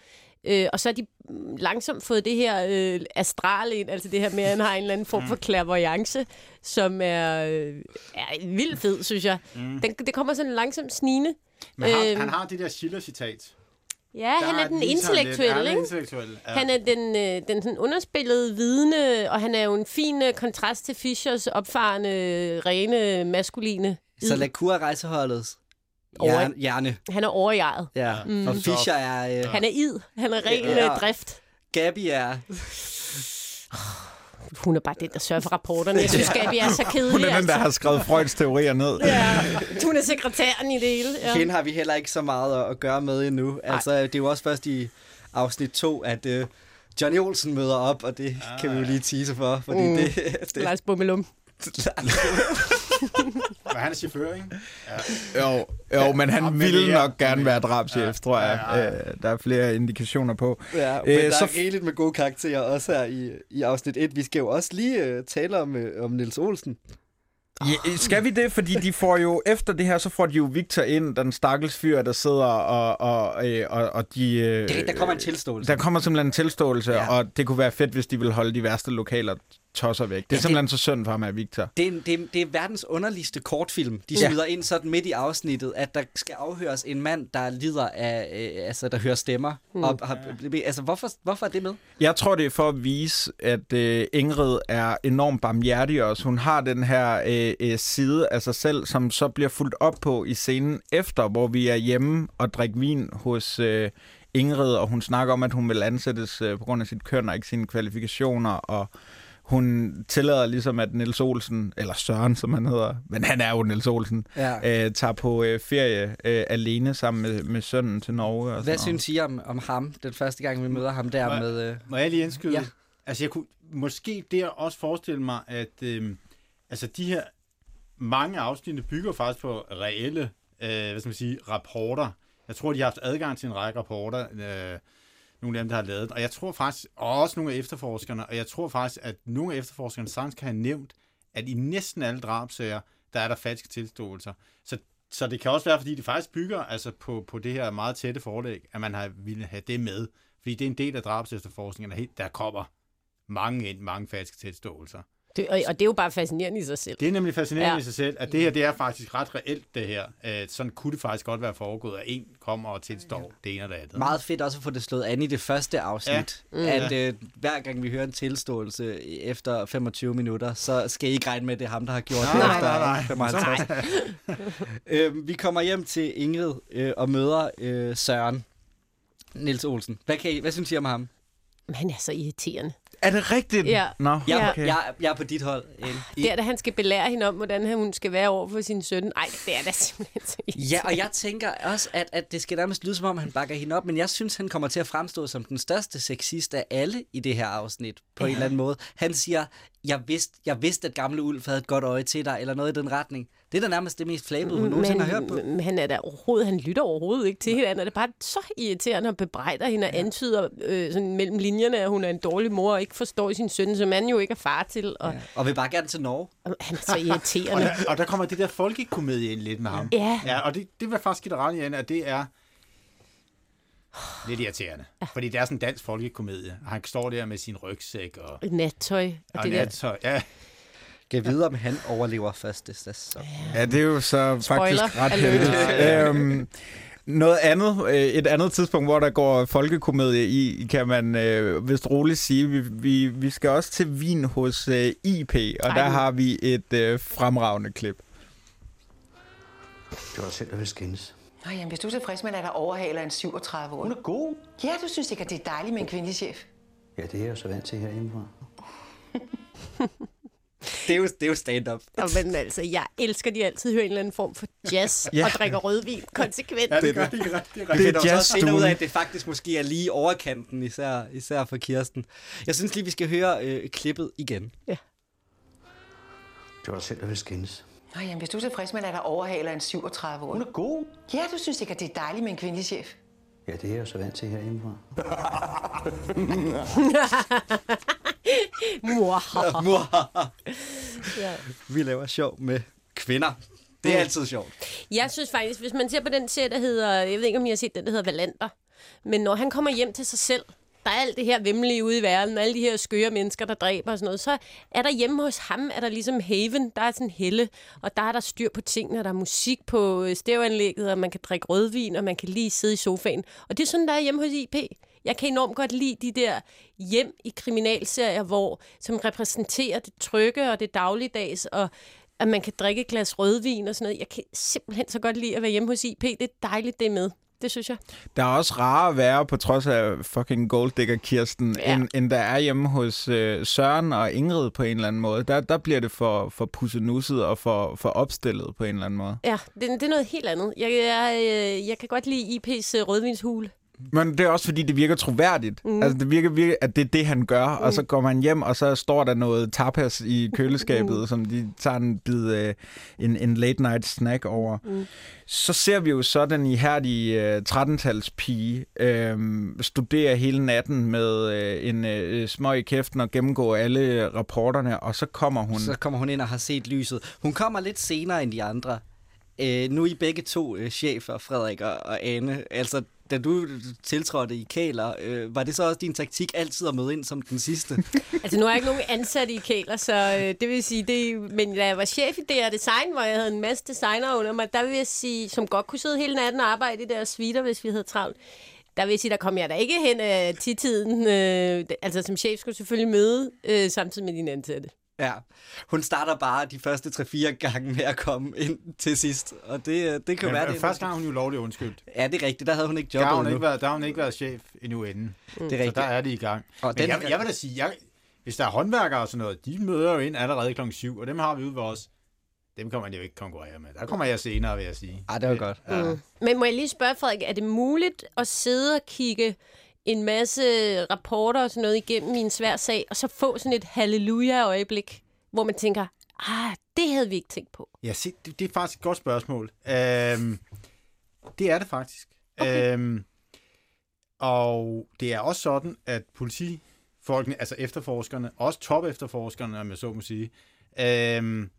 Øh, og så har de mm, langsomt fået det her øh, astral ind, altså det her med, at han har en eller anden form for clairvoyance, som er, øh, er vildt fed, synes jeg. Mm. Den, det kommer sådan langsomt snigende. Men han, Øhm. han har det der Schiller-citat. Ja, han er den han lidt- intellektuelle, Han er ikke? intellektuel, ja. Han er den, øh, den sådan underspillede vidne, og han er jo en fin øh, kontrast til Fischers opfarende, rene, maskuline. Så Lacour er rejseholdets Over- hjerne. hjerne. Han er overjeget. Ja. Mm. Og Fischer er... Øh, Han er id. Han er ren Ja. ja. drift. Gabi er... Hun er bare den, der sørger for rapporterne. Jeg synes, Gabi er så kedelig. Hun er den, der altså. har skrevet Freuds teorier ned. Ja, hun er sekretæren i det hele. Ja. Hende har vi heller ikke så meget at- at gøre med endnu. Altså, det er jo også først i afsnit 2, at uh, Johnny Olsen møder op, og det ah, kan vi jo lige tease for, fordi Mm. det, det, Lars Bummelum. Men han er chauffør, ikke? Ja. Jo, jo men han men ville nok gerne være drabschef, Ja. tror jeg. Ja, ja, Øh, Der er flere indikationer på. Ja, men Øh, der så er rigeligt med gode karakterer også her i, i afsnit 1. Vi skal jo også lige uh, tale om, uh, om Nils Olsen. Ja, skal vi det? Fordi de får jo, efter det her, så får de jo Victor ind, den stakkels fyr, der sidder og, og, øh, og, og de... øh, Det, der kommer en tilståelse. Der kommer simpelthen en tilståelse, Ja. ja. og det kunne være fedt, hvis de ville holde de værste lokaler tosser væk. Det er Ja, det- simpelthen så synd for ham af Victor. Det er, det, er, det er verdens underligste kortfilm. De Ja. smider ind sådan midt i afsnittet, at der skal afhøres en mand, der lider af, øh, altså der hører stemmer. Mm. Og, har, altså, hvorfor, hvorfor er det med? Jeg tror, det er for at vise, at øh, Ingrid er enormt barmhjertig også. Hun har den her øh, øh, side af sig selv, som så bliver fuldt op på i scenen efter, hvor vi er hjemme og drikker vin hos øh, Ingrid, og hun snakker om, at hun vil ansættes øh, på grund af sit køn og ikke sine kvalifikationer, og hun tillader ligesom, at Niels Olsen, eller Søren, som han hedder, men han er jo Niels Olsen, Ja. øh, tager på øh, ferie øh, alene sammen med, med sønnen til Norge. Og Hvad synes I om, om ham, den første gang, vi møder ham der Må med... Øh... Må jeg lige indskyde? Ja. Altså, jeg kunne måske der også forestille mig, at øhm, altså, de her mange afsnit bygger faktisk på reelle øh, hvad skal man sige, rapporter. Jeg tror, de har haft adgang til en række rapporter, øh, nogle af dem, der har lavet. Og jeg tror faktisk, og også nogle af efterforskerne, og jeg tror faktisk, at nogle af efterforskerne sagtens kan have nævnt, at i næsten alle drabsager, der er der falske tilståelser. Så, så det kan også være, fordi det faktisk bygger altså på, på det her meget tætte forlæg, at man har ville have det med. Fordi det er en del af drabsefterforskningen, der, helt- der kommer mange ind, mange falske tilståelser. Det, og, og det er jo bare fascinerende i sig selv. Det er nemlig fascinerende Ja. ja. i sig selv, at det her det er faktisk ret reelt, det her. Øh, sådan kunne det faktisk godt være foregået, at en kommer og tilstår det ene det andet. Meget fedt også at få det slået an i det første afsnit. Ja. Ja. Mm. At øh, hver gang vi hører en tilståelse efter 25 minutter, så skal I ikke regne med, at det er ham, der har gjort det Nej, efter nej, nej. 55. øh, vi kommer hjem til Ingrid øh, og møder øh, Søren Nils Olsen. Hvad, kan I, hvad synes I om ham? Men han er så irriterende. Er det rigtigt? Ja. Nå, Jeg, Ja. okay. jeg, jeg er på dit hold. Øh, Det er da, han skal belære hende om, hvordan hun skal være over for sin søn. Nej, det er da simpelthen Ja, og jeg tænker også, at, at det skal nærmest lyde som om, han bakker hende op, men jeg synes, han kommer til at fremstå som den største sexist af alle i det her afsnit, på ja. en eller anden måde. Han siger, jeg vidste, jeg vidste, at gamle Ulf havde et godt øje til dig, eller noget i den retning. Det er da nærmest det mest flabede, hun nogensinde har hørt på. Men han er der overhovedet, han lytter overhovedet ikke til hende. Han er det bare så irriterende og bebrejder hende og antyder øh, sådan mellem linjerne, at hun er en dårlig mor og ikke forstår sin søn, som han jo ikke er far til. Og, Ja. Og vil bare gerne til Norge. og han er så og, irriterende. der, og der kommer det der folkekomedie ind lidt med ham. Ja. ja og det, det vil jeg faktisk give dig Anne, at det er lidt irriterende. Fordi det er sådan en dansk folkekomedie. Og han står der med sin rygsæk og, Nattøj. Og, og det der. nattøj. Ja. Kan vide, om han overlever første sæson. Ja, det er jo så Spoiler faktisk ret heldigt. øhm, noget andet, øh, et andet tidspunkt, hvor der går folkekomedie i, kan man øh, vist roligt sige. Vi, vi, vi skal også til Wien hos øh, IP, og Ej, der har vi et øh, fremragende klip. Det var dig selv, der ville skændes. Nå, jamen, hvis du er tilfreds med, at der overhaler en 37 år. Hun er god. Ja, du synes ikke, at det er dejligt med en kvindelig chef. Ja, det er jeg jo så vant til herhjemmefra. Det er jo, det er jo stand-up. Og, men altså, jeg elsker, at de altid hører en eller anden form for jazz Ja. og drikker rødvin konsekvent. ja, det gør de er ret. Det er finder jo så senere ud af, at det faktisk måske er lige overkanten, især, især for Kirsten. Jeg synes lige, vi skal høre øh, klippet igen. Det var dig selv, der ville skændes. Nå, jamen, hvis du er tilfreds med, at der overhaler en 37 år. Hun er god. Ja, du synes ikke, at det er dejligt med en kvindelig chef. Ja, det er jeg så vant til herhjemmefra. Mor. ja. Vi laver sjov med kvinder. Det er altid sjovt. Jeg synes faktisk, hvis man ser på den serie, der hedder, jeg ved ikke, om I har set den, der hedder Valander, men når han kommer hjem til sig selv, der er alt det her vemmelige ude i verden, alle de her skøre mennesker, der dræber og sådan noget, så er der hjemme hos ham, er der ligesom haven, der er sådan helle, og der er der styr på tingene, og der er musik på øh, stereoanlægget, og man kan drikke rødvin, og man kan lige sidde i sofaen. Og det er sådan, der er hjemme hos IP. Jeg kan enormt godt lide de der hjem i kriminalserier, hvor, som repræsenterer det trygge og det dagligdags, og at man kan drikke et glas rødvin og sådan noget. Jeg kan simpelthen så godt lide at være hjemme hos IP. Det er dejligt, det er med. Det synes jeg. Der er også rare at være, på trods af fucking golddigger Kirsten, Ja. end, end der er hjemme hos øh, Søren og Ingrid på en eller anden måde. Der, der bliver det for, for pussenusset og for, for opstillet på en eller anden måde. Ja, det, det er noget helt andet. Jeg, jeg, øh, jeg kan godt lide IP's øh, rødvinshule. Men det er også fordi, det virker troværdigt. Mm. Altså, det virker virkelig, at det er det, han gør. Mm. Og så går man hjem, og så står der noget tapas i køleskabet, mm. som de tager en bid øh, en, en late night snack over. Mm. Så ser vi jo så den ihærdige øh, 13-talspige øh, studere hele natten med øh, en øh, smøg i kæften og gennemgå alle rapporterne, og så kommer hun... Så kommer hun ind og har set lyset. Hun kommer lidt senere end de andre. Øh, nu er I begge to øh, chefer, Frederik og, og Anne. Altså, da du tiltrådte i Kæler, øh, var det så også din taktik altid at møde ind som den sidste? altså, nu er jeg ikke nogen ansat i Kæler, så øh, det vil sige, det, men da jeg var chef i DR Design, hvor jeg havde en masse designer under mig, der vil jeg sige, som godt kunne sidde hele natten og arbejde i deres svitter, hvis vi havde travlt. Der vil jeg sige, der kom jeg da ikke hen af øh, tiden. Øh, altså, som chef skulle selvfølgelig møde øh, samtidig med dine ansatte. Ja, hun starter bare de første 3-4 gange med at komme ind til sidst, og det, det kan Men, være... Det første gang hun jo lovligt undskyldt. Ja, det er rigtigt. Der havde hun ikke jobbet der har hun ikke været, Der har hun ikke været chef endnu inden. Mm. Det er rigtigt. Så der er det i gang. Og Men den- jeg, jeg vil da sige, jeg, hvis der er håndværkere og sådan noget, de møder jo ind allerede klokken 7, og dem har vi ude ved os. Dem kommer man jo ikke konkurrere med. Der kommer jeg senere, vil jeg sige. Ej, det var godt. Ja. Mm. Men må jeg lige spørge, Frederik, er det muligt at sidde og kigge en masse rapporter og sådan noget igennem i en svær sag, og så få sådan et halleluja-øjeblik, hvor man tænker, ah, det havde vi ikke tænkt på. Ja, se, det, det er faktisk et godt spørgsmål. Øhm, det er det faktisk. Okay. Øhm, og det er også sådan, at politifolkene, altså efterforskerne, også top efterforskerne, om jeg så må sige, øhm,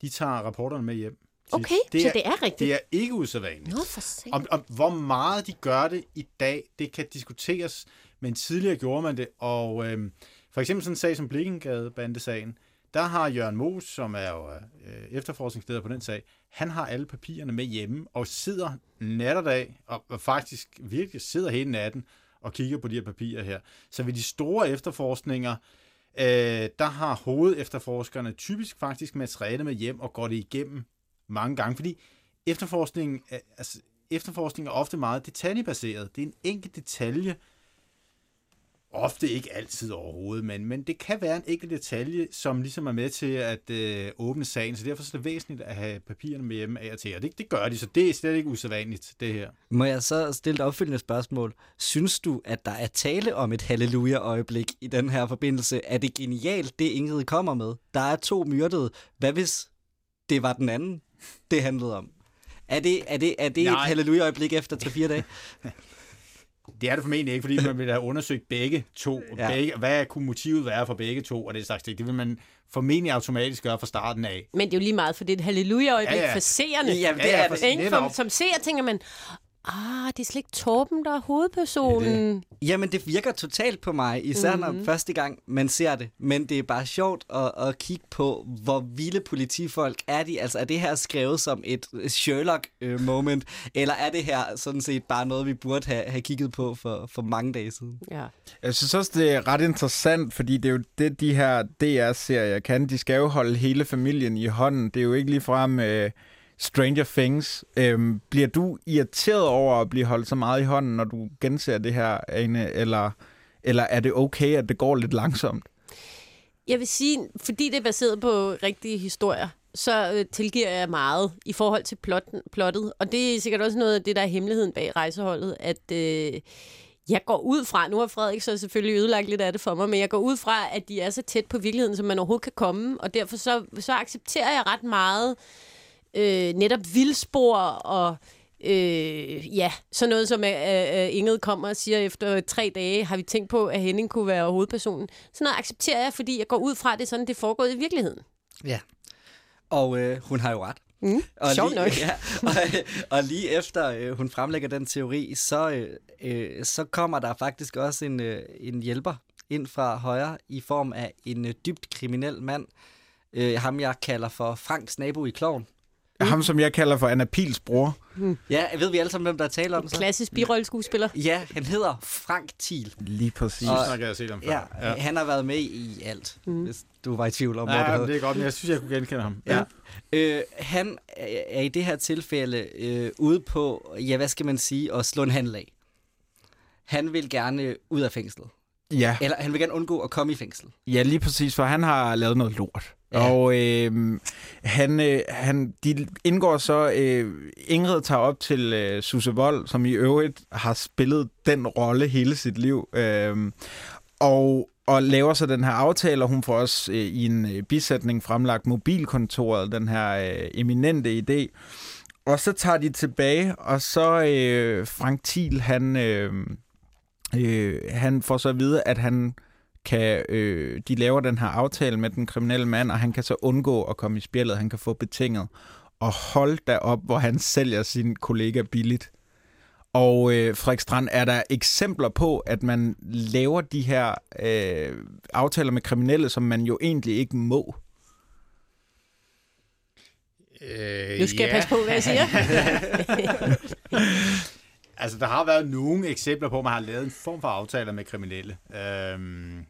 de tager rapporterne med hjem. Okay, så det er rigtigt. Det er ikke usædvanligt. Nå, for sent. Om, om, hvor meget de gør det i dag, det kan diskuteres, men tidligere gjorde man det, og øhm, for eksempel sådan en sag som Blikkengade-bandesagen, der har Jørgen Moos, som er jo øh, efterforskningsleder på den sag, han har alle papirerne med hjemme, og sidder nat og dag, og, og faktisk virkelig sidder hele natten, og kigger på de her papirer her. Så ved de store efterforskninger, øh, der har hovedefterforskerne typisk faktisk materiale med hjem, og går det igennem mange gange, fordi efterforskning, er- altså, efterforskning er ofte meget detaljebaseret. Det er en enkelt detalje, ofte ikke altid overhovedet, men, men det kan være en enkelt detalje, som ligesom er med til at øh, åbne sagen, så derfor er det væsentligt at have papirerne med hjemme af og til, og det, det gør de, så det er slet ikke usædvanligt, det her. Må jeg så stille et opfølgende spørgsmål? Synes du, at der er tale om et halleluja-øjeblik i den her forbindelse? Er det genialt, det Ingrid kommer med? Der er to myrdede. Hvad hvis det var den anden, det handlede om? Er det, er det, er det et halleluja-øjeblik efter 3-4 dage? Det er det formentlig ikke, fordi man vil have undersøgt begge to. Ja. Ja. Begge, hvad kunne motivet være for begge to, og det slags ting. Det vil man formentlig automatisk gøre fra starten af. Men det er jo lige meget, for det er et halleluja-øjeblik Ja, ja. for seerne. Jamen, det er det. Ikke? For, som seer tænker man, ah, det er slet ikke Torben, der er hovedpersonen. Jamen, det virker totalt på mig, især mm-hmm. Mhm. når første gang man ser det. Men det er bare sjovt at, at kigge på, hvor vilde politifolk er de. Altså, er det her skrevet som et Sherlock-moment, eller er det her sådan set bare noget, vi burde have, have kigget på for, for mange dage siden? Ja. Jeg synes også, det er ret interessant, fordi det er jo det, de her DR-serier kan. De skal jo holde hele familien i hånden. Det er jo ikke ligefrem uh, Stranger Things. Øhm, bliver du irriteret over at blive holdt så meget i hånden, når du genser det her, Ane? Eller, eller er det okay, at det går lidt langsomt? Jeg vil sige, fordi det er baseret på rigtige historier, så øh, tilgiver jeg meget i forhold til plotten, plottet. Og det er sikkert også noget af det, der er hemmeligheden bag rejseholdet, at øh, jeg går ud fra, nu har Frederik så selvfølgelig ødelagt lidt af det for mig, men jeg går ud fra, at de er så tæt på virkeligheden, som man overhovedet kan komme, og derfor så, så accepterer jeg ret meget øh, netop vildspor og øh, ja, sådan noget som øh, øh, Ingrid kommer og siger efter tre dage, har vi tænkt på, at Henning kunne være hovedpersonen. Sådan noget accepterer jeg, fordi jeg går ud fra, at det er sådan, det foregået i virkeligheden. Ja. Og øh, hun har jo ret. Mm, Og sjovt lige, nok. Ja, og, og lige efter øh, hun fremlægger den teori, så, øh, øh, så kommer der faktisk også en, øh, en hjælper ind fra højre i form af en øh, dybt kriminel mand. Øh, ham jeg kalder for Franks nabo i Kloven. Ham, som jeg kalder for Anna Pils bror. Ja, ved vi alle sammen, hvem der taler om så? Klassisk birolleskuespiller. Ja, han hedder Frank Thiel. Lige præcis. Og, snakker jeg set om før. Ja, ja, han har været med i alt, mm. hvis du var i tvivl om, hvor Ja, det men det er godt, men jeg synes, jeg kunne genkende ham. Ja. Øh, han er i det her tilfælde øh, ude på, ja, hvad skal man sige, at slå en handel af. Han vil gerne ud af fængslet. Ja. Eller han vil gerne undgå at komme i fængsel. Ja, lige præcis, for han har lavet noget lort. Ja. Og øh, han, øh, han, de indgår så, øh, Ingrid tager op til øh, Susse Vold, som i øvrigt har spillet den rolle hele sit liv. Øh, og, og laver så den her aftale, og hun får også øh, i en øh, bisætning fremlagt mobilkontoret, den her øh, eminente idé. Og så tager de tilbage, og så øh, Frank Thiel, han, øh, øh, han får så at vide, at han kan, øh, de laver den her aftale med den kriminelle mand, og han kan så undgå at komme i spjældet. Han kan få betinget. Og hold da op, hvor han sælger sin kollega billigt. Og øh, Frederik Strand, er der eksempler på, at man laver de her øh, aftaler med kriminelle, som man jo egentlig ikke må? Øh, Nu skal jeg passe på, hvad jeg siger. altså, der har været nogle eksempler på, at man har lavet en form for aftaler med kriminelle. Øhm,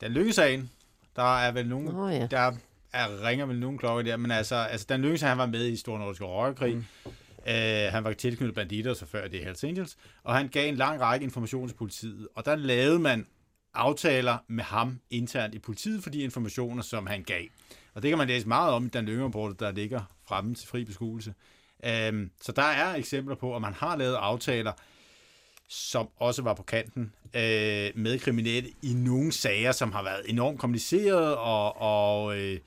den lykkesagen, der er vel nogen, oh, ja. der er, ringer vel nogle klokker der, men altså, altså den lykkesagen, han var med i Stor Nordiske Røgerkrig. Mm. Øh, han var tilknyttet banditter, så før det Hells Angels, og han gav en lang række information til politiet, og der lavede man aftaler med ham internt i politiet for de informationer, som han gav. Og det kan man læse meget om i den lyngerapport, der ligger fremme til fri beskuelse. Øhm, så der er eksempler på, at man har lavet aftaler, som også var på kanten øh, med kriminelle i nogle sager, som har været enormt komplicerede og, og, øh,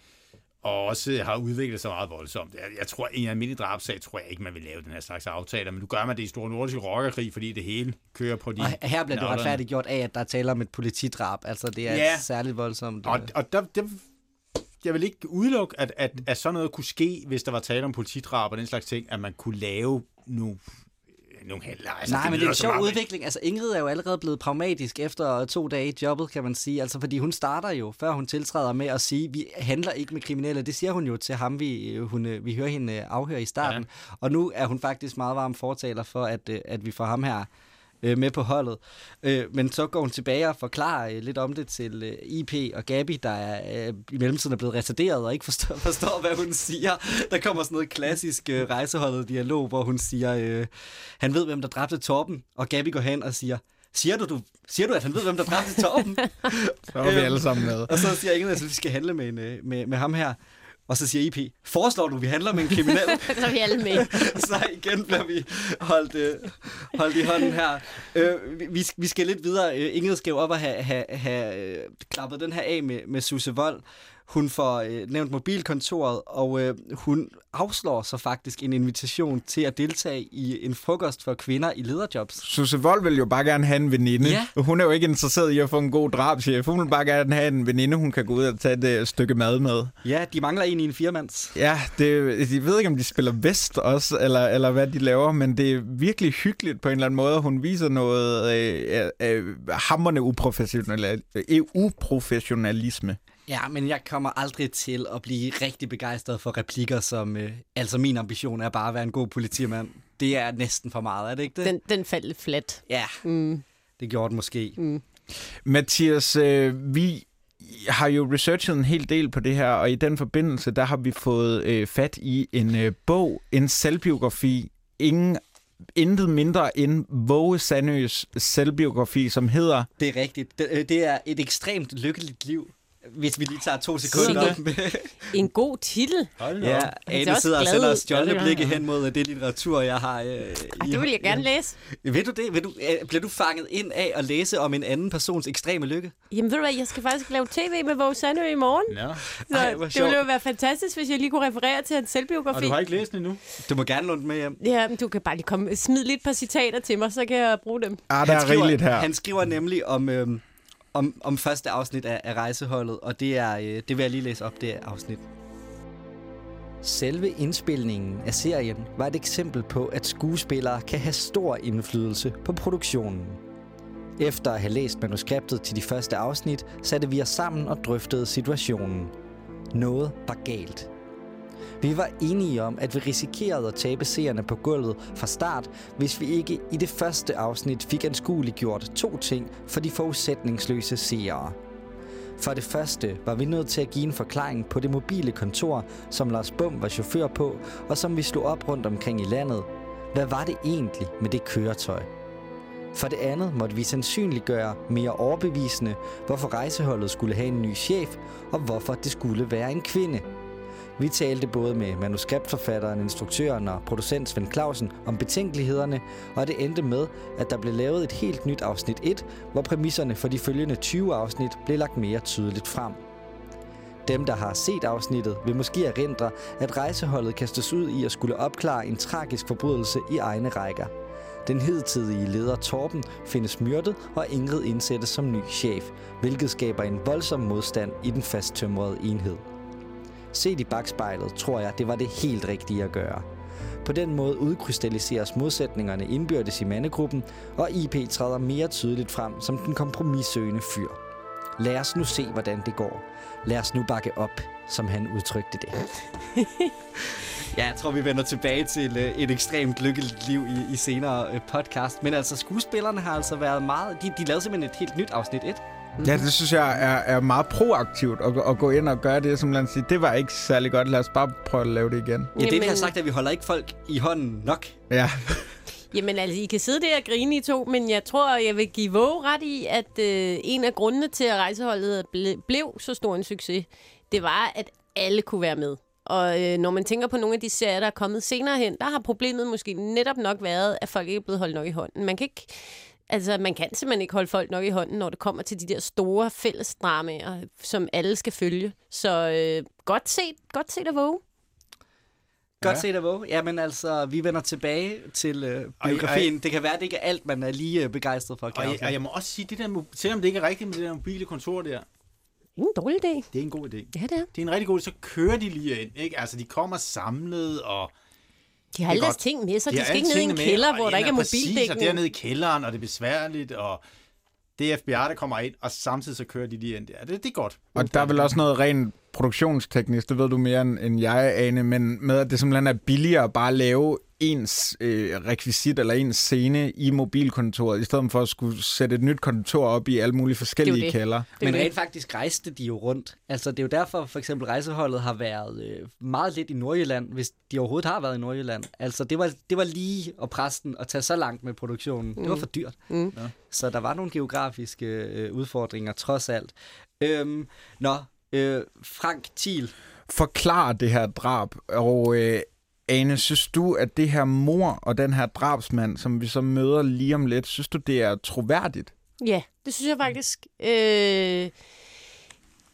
og også har udviklet sig meget voldsomt. Jeg, jeg tror, i en almindelig drabsag, tror jeg ikke, man vil lave den her slags aftaler, men nu gør man det i Store Nordiske Rockerkrig, fordi det hele kører på de... Og her bliver det retfærdiggjort af, at der taler om et politidrab. Altså, det er Ja. særligt voldsomt. Og, og der, der, jeg vil ikke udelukke, at, at, at sådan noget kunne ske, hvis der var tale om politidrab og den slags ting, at man kunne lave nogle, nogle handler. Altså, Nej, men det er en sjov udvikling. Altså, Ingrid er jo allerede blevet pragmatisk efter to dage i jobbet, kan man sige. Altså, fordi hun starter jo, før hun tiltræder med at sige, vi handler ikke med kriminelle. Det siger hun jo til ham, vi, hun, øh, vi hører hende øh, afhøre i starten. Ja. Og nu er hun faktisk meget varm fortaler for, at, øh, at vi får ham her øh, med på holdet. Øh, men så går hun tilbage og forklarer øh, lidt om det til øh, IP og Gabi, der er øh, i mellemtiden er blevet retarderet og ikke forstår, forstår, hvad hun siger. Der kommer sådan noget klassisk øh, rejseholdet dialog, hvor hun siger, øh, han ved, hvem der dræbte Torben, og Gabi går hen og siger, Siger du, du, siger du, at han ved, hvem der dræbte Torben? Så er vi alle sammen med. Og så siger Ingrid, at vi skal handle med, en, øh, med, med ham her. Og så siger IP, foreslår du, vi handler med en kriminel? så er vi alle med. så igen bliver vi holdt, øh, holdt i hånden her. Øh, vi- vi, vi skal lidt videre. Øh, Ingrid skal jo op og have, have, have øh, klappet den her af med, med Susse Vold. Hun får øh, nævnt mobilkontoret, og øh, hun afslår så faktisk en invitation til at deltage i en frokost for kvinder i lederjobs. Susse Vold vil jo bare gerne have en veninde. Ja. Hun er jo ikke interesseret i at få en god drabschef. Hun vil bare gerne have en veninde, hun kan gå ud og tage et øh, stykke mad med. Ja, de mangler en i en firmands. Ja, det, jeg ved ikke, om de spiller vest også, eller, eller hvad de laver, men det er virkelig hyggeligt på en eller anden måde. Hun viser noget øh, øh, hammerne uprofessional, uprofessionalisme. Ja, men jeg kommer aldrig til at blive rigtig begejstret for replikker, som... Øh, altså, min ambition er bare at være en god politimand. Det er næsten for meget, er det ikke det? Den, den faldt lidt flat. Ja, mm. det gjorde den måske. Mm. Mathias, øh, vi har jo researchet en hel del på det her, og i den forbindelse, der har vi fået øh, fat i en øh, bog, en selvbiografi, ingen intet mindre end Våge Sandøs selvbiografi, som hedder... Det er rigtigt. Det, øh, det er et ekstremt lykkeligt liv, hvis vi lige tager to sekunder. En god titel. Ja, Han ser Ane sidder og sender stjålne Ja, blikke ja. hen mod det litteratur, jeg har. Øh, Ej, det vil jeg gerne læse. Ved du det? Vil du, øh, bliver du fanget ind af at læse om en anden persons ekstreme lykke? Jamen ved du hvad, jeg skal faktisk lave tv med Våge Sandø i morgen. Ja. Så Ej, det ville jo være fantastisk, hvis jeg lige kunne referere til hans selvbiografi. Og du har ikke læst den endnu? Du må gerne låne den med hjem. Ja, men du kan bare lige komme, smide lidt par citater til mig, så kan jeg bruge dem. Ah, der er skriver, rigeligt her. Han skriver nemlig om, øhm, om, om første afsnit af, af rejseholdet, og det, er, øh, det vil jeg lige læse op, det afsnit. Selve indspilningen af serien var et eksempel på, at skuespillere kan have stor indflydelse på produktionen. Efter at have læst manuskriptet til de første afsnit, satte vi os sammen og drøftede situationen. Noget var galt. Vi var enige om, at vi risikerede at tabe seerne på gulvet fra start, hvis vi ikke i det første afsnit fik anskueliggjort to ting for de forudsætningsløse seere. For det første var vi nødt til at give en forklaring på det mobile kontor, som Lars Bum var chauffør på, og som vi slog op rundt omkring i landet. Hvad var det egentlig med det køretøj? For det andet måtte vi sandsynliggøre mere overbevisende, hvorfor rejseholdet skulle have en ny chef, og hvorfor det skulle være en kvinde. Vi talte både med manuskriptforfatteren, instruktøren og producent Svend Clausen om betænkelighederne, og det endte med, at der blev lavet et helt nyt afsnit 1, hvor præmisserne for de følgende 20 afsnit blev lagt mere tydeligt frem. Dem, der har set afsnittet, vil måske erindre, at rejseholdet kastes ud i at skulle opklare en tragisk forbrydelse i egne rækker. Den hidtidige leder Torben findes myrdet, og Ingrid indsættes som ny chef, hvilket skaber en voldsom modstand i den fasttømrede enhed. Set i bagspejlet tror jeg, det var det helt rigtige at gøre. På den måde udkrystalliseres modsætningerne indbyrdes i mandegruppen, og IP træder mere tydeligt frem som den kompromissøgende fyr. Lad os nu se, hvordan det går. Lad os nu bakke op, som han udtrykte det. Ja, jeg tror, vi vender tilbage til øh, et ekstremt lykkeligt liv i, i senere øh, podcast. Men altså, skuespillerne har altså været meget... De, de lavede simpelthen et helt nyt afsnit 1. Ja, det synes jeg er, er meget proaktivt at, at gå ind og gøre det, som man siger, det var ikke særlig godt, lad os bare prøve at lave det igen. Ja, det vi har sagt, at vi holder ikke folk i hånden nok. Ja. Jamen altså, I kan sidde der og grine i to, men jeg tror, jeg vil give Våge ret i, at øh, en af grundene til, at rejseholdet ble, blev så stor en succes, det var, at alle kunne være med. Og øh, når man tænker på nogle af de serier, der er kommet senere hen, der har problemet måske netop nok været, at folk ikke er blevet holdt nok i hånden. Man kan ikke... Altså, man kan simpelthen ikke holde folk nok i hånden, når det kommer til de der store fællesdramaer, som alle skal følge. Så øh, godt set, godt set at våge. Godt set af Våge. Jamen altså, vi vender tilbage til øh, biografien. Det kan være, at det ikke er alt, man er lige øh, begejstret for. Og jeg, og jeg må også sige, det der, selvom det ikke er rigtigt med det der mobile kontor der, en dårlig idé. Det er en god idé. Ja, det er. Det er en rigtig god idé. Så kører de lige ind, ikke? Altså, de kommer samlet, og... De har Det alle deres ting med, så de, har skal ikke ned i en med, kælder, hvor der ikke er præcis, Og mobildækning. dernede i kælderen, og det er besværligt, og det er FBI, der kommer ind, og samtidig så kører de lige ind der. Det, det er godt. Og der er vel også noget rent produktionsteknisk, det ved du mere end, end jeg, Ane, men med at det simpelthen er billigere at bare lave ens øh, rekvisit eller ens scene i mobilkontoret, i stedet for at skulle sætte et nyt kontor op i alle mulige forskellige kælder. Men rent faktisk rejste de jo rundt. Altså, det er jo derfor, for eksempel rejseholdet har været øh, meget lidt i Nordjylland, hvis de overhovedet har været i Nordjylland. Altså, det var, det var lige at presse den og tage så langt med produktionen. Det var Mm. for dyrt. Mm. Ja. Så der var nogle geografiske øh, udfordringer, trods alt. Øhm, nå, øh, Frank Thiel. Forklar det her drab, og øh, Ane, synes du, at det her mor og den her drabsmand, som vi så møder lige om lidt, synes du, det er troværdigt? Ja, det synes jeg faktisk. Øh,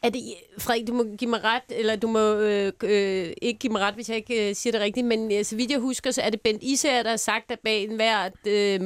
er det, Frederik, du må give mig ret, eller du må øh, øh, ikke give mig ret, hvis jeg ikke øh, siger det rigtigt, men øh, så vidt jeg husker, så er det Bent Isager, der har sagt, at bag enhver øh,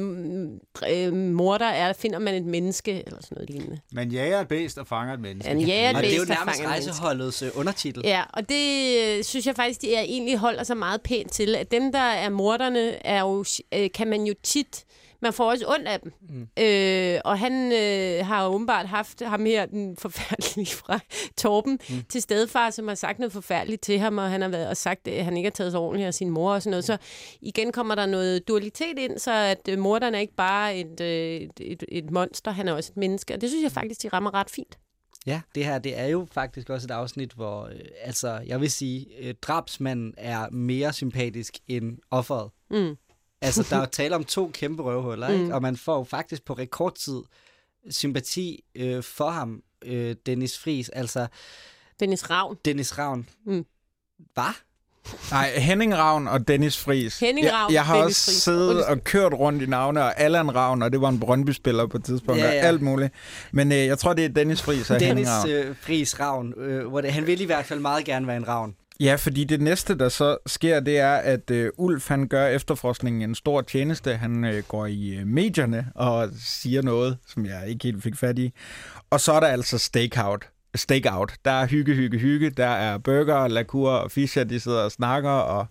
øh, morder er, finder man et menneske, eller sådan noget lignende. Man jager et bæst og fanger et menneske. Man jager et Og det er jo nærmest rejseholdets øh, undertitel. Ja, og det øh, synes jeg faktisk, de er, egentlig holder sig meget pænt til. At dem, der er morderne, er jo, øh, kan man jo tit... Man får også ondt af dem. Mm. Øh, og han øh, har åbenbart haft ham her, den forfærdelige fra Torben, mm. til stedfar, som har sagt noget forfærdeligt til ham, og han har været og sagt, at han ikke har taget sig ordentligt af sin mor og sådan noget. Så igen kommer der noget dualitet ind, så at øh, morderen er ikke bare et, øh, et, et, et monster, han er også et menneske. Og det synes jeg faktisk, de rammer ret fint. Ja, det her det er jo faktisk også et afsnit, hvor øh, altså, jeg vil sige, øh, drabsmanden er mere sympatisk end offeret. Mm. Altså, der er jo tale om to kæmpe røvhuller, mm. Mm. ikke? og man får jo faktisk på rekordtid sympati øh, for ham, øh, Dennis Fris, altså... Dennis Ravn. Dennis Ravn. Mm. Hvad? Nej, Henning Ravn og Dennis Fris. Henning Ravn, jeg, jeg har Dennis også Friis. siddet og kørt rundt i navne, og Allan Ravn, og det var en Brøndby-spiller på et tidspunkt, Ja, og ja. alt muligt. Men øh, jeg tror, det er Dennis Fris og Henning Dennis Ravn. øh, Fris Ravn, øh, hvor det, han vil i hvert fald meget gerne være en ravn. Ja, fordi det næste, der så sker, det er, at øh, Ulf han gør efterforskningen en stor tjeneste. Han øh, går i øh, medierne og siger noget, som jeg ikke helt fik fat i. Og så er der altså stakeout. Stakeout. Der er hygge, hygge, hygge. Der er Burger, Lacour og Fischer, de sidder og snakker, og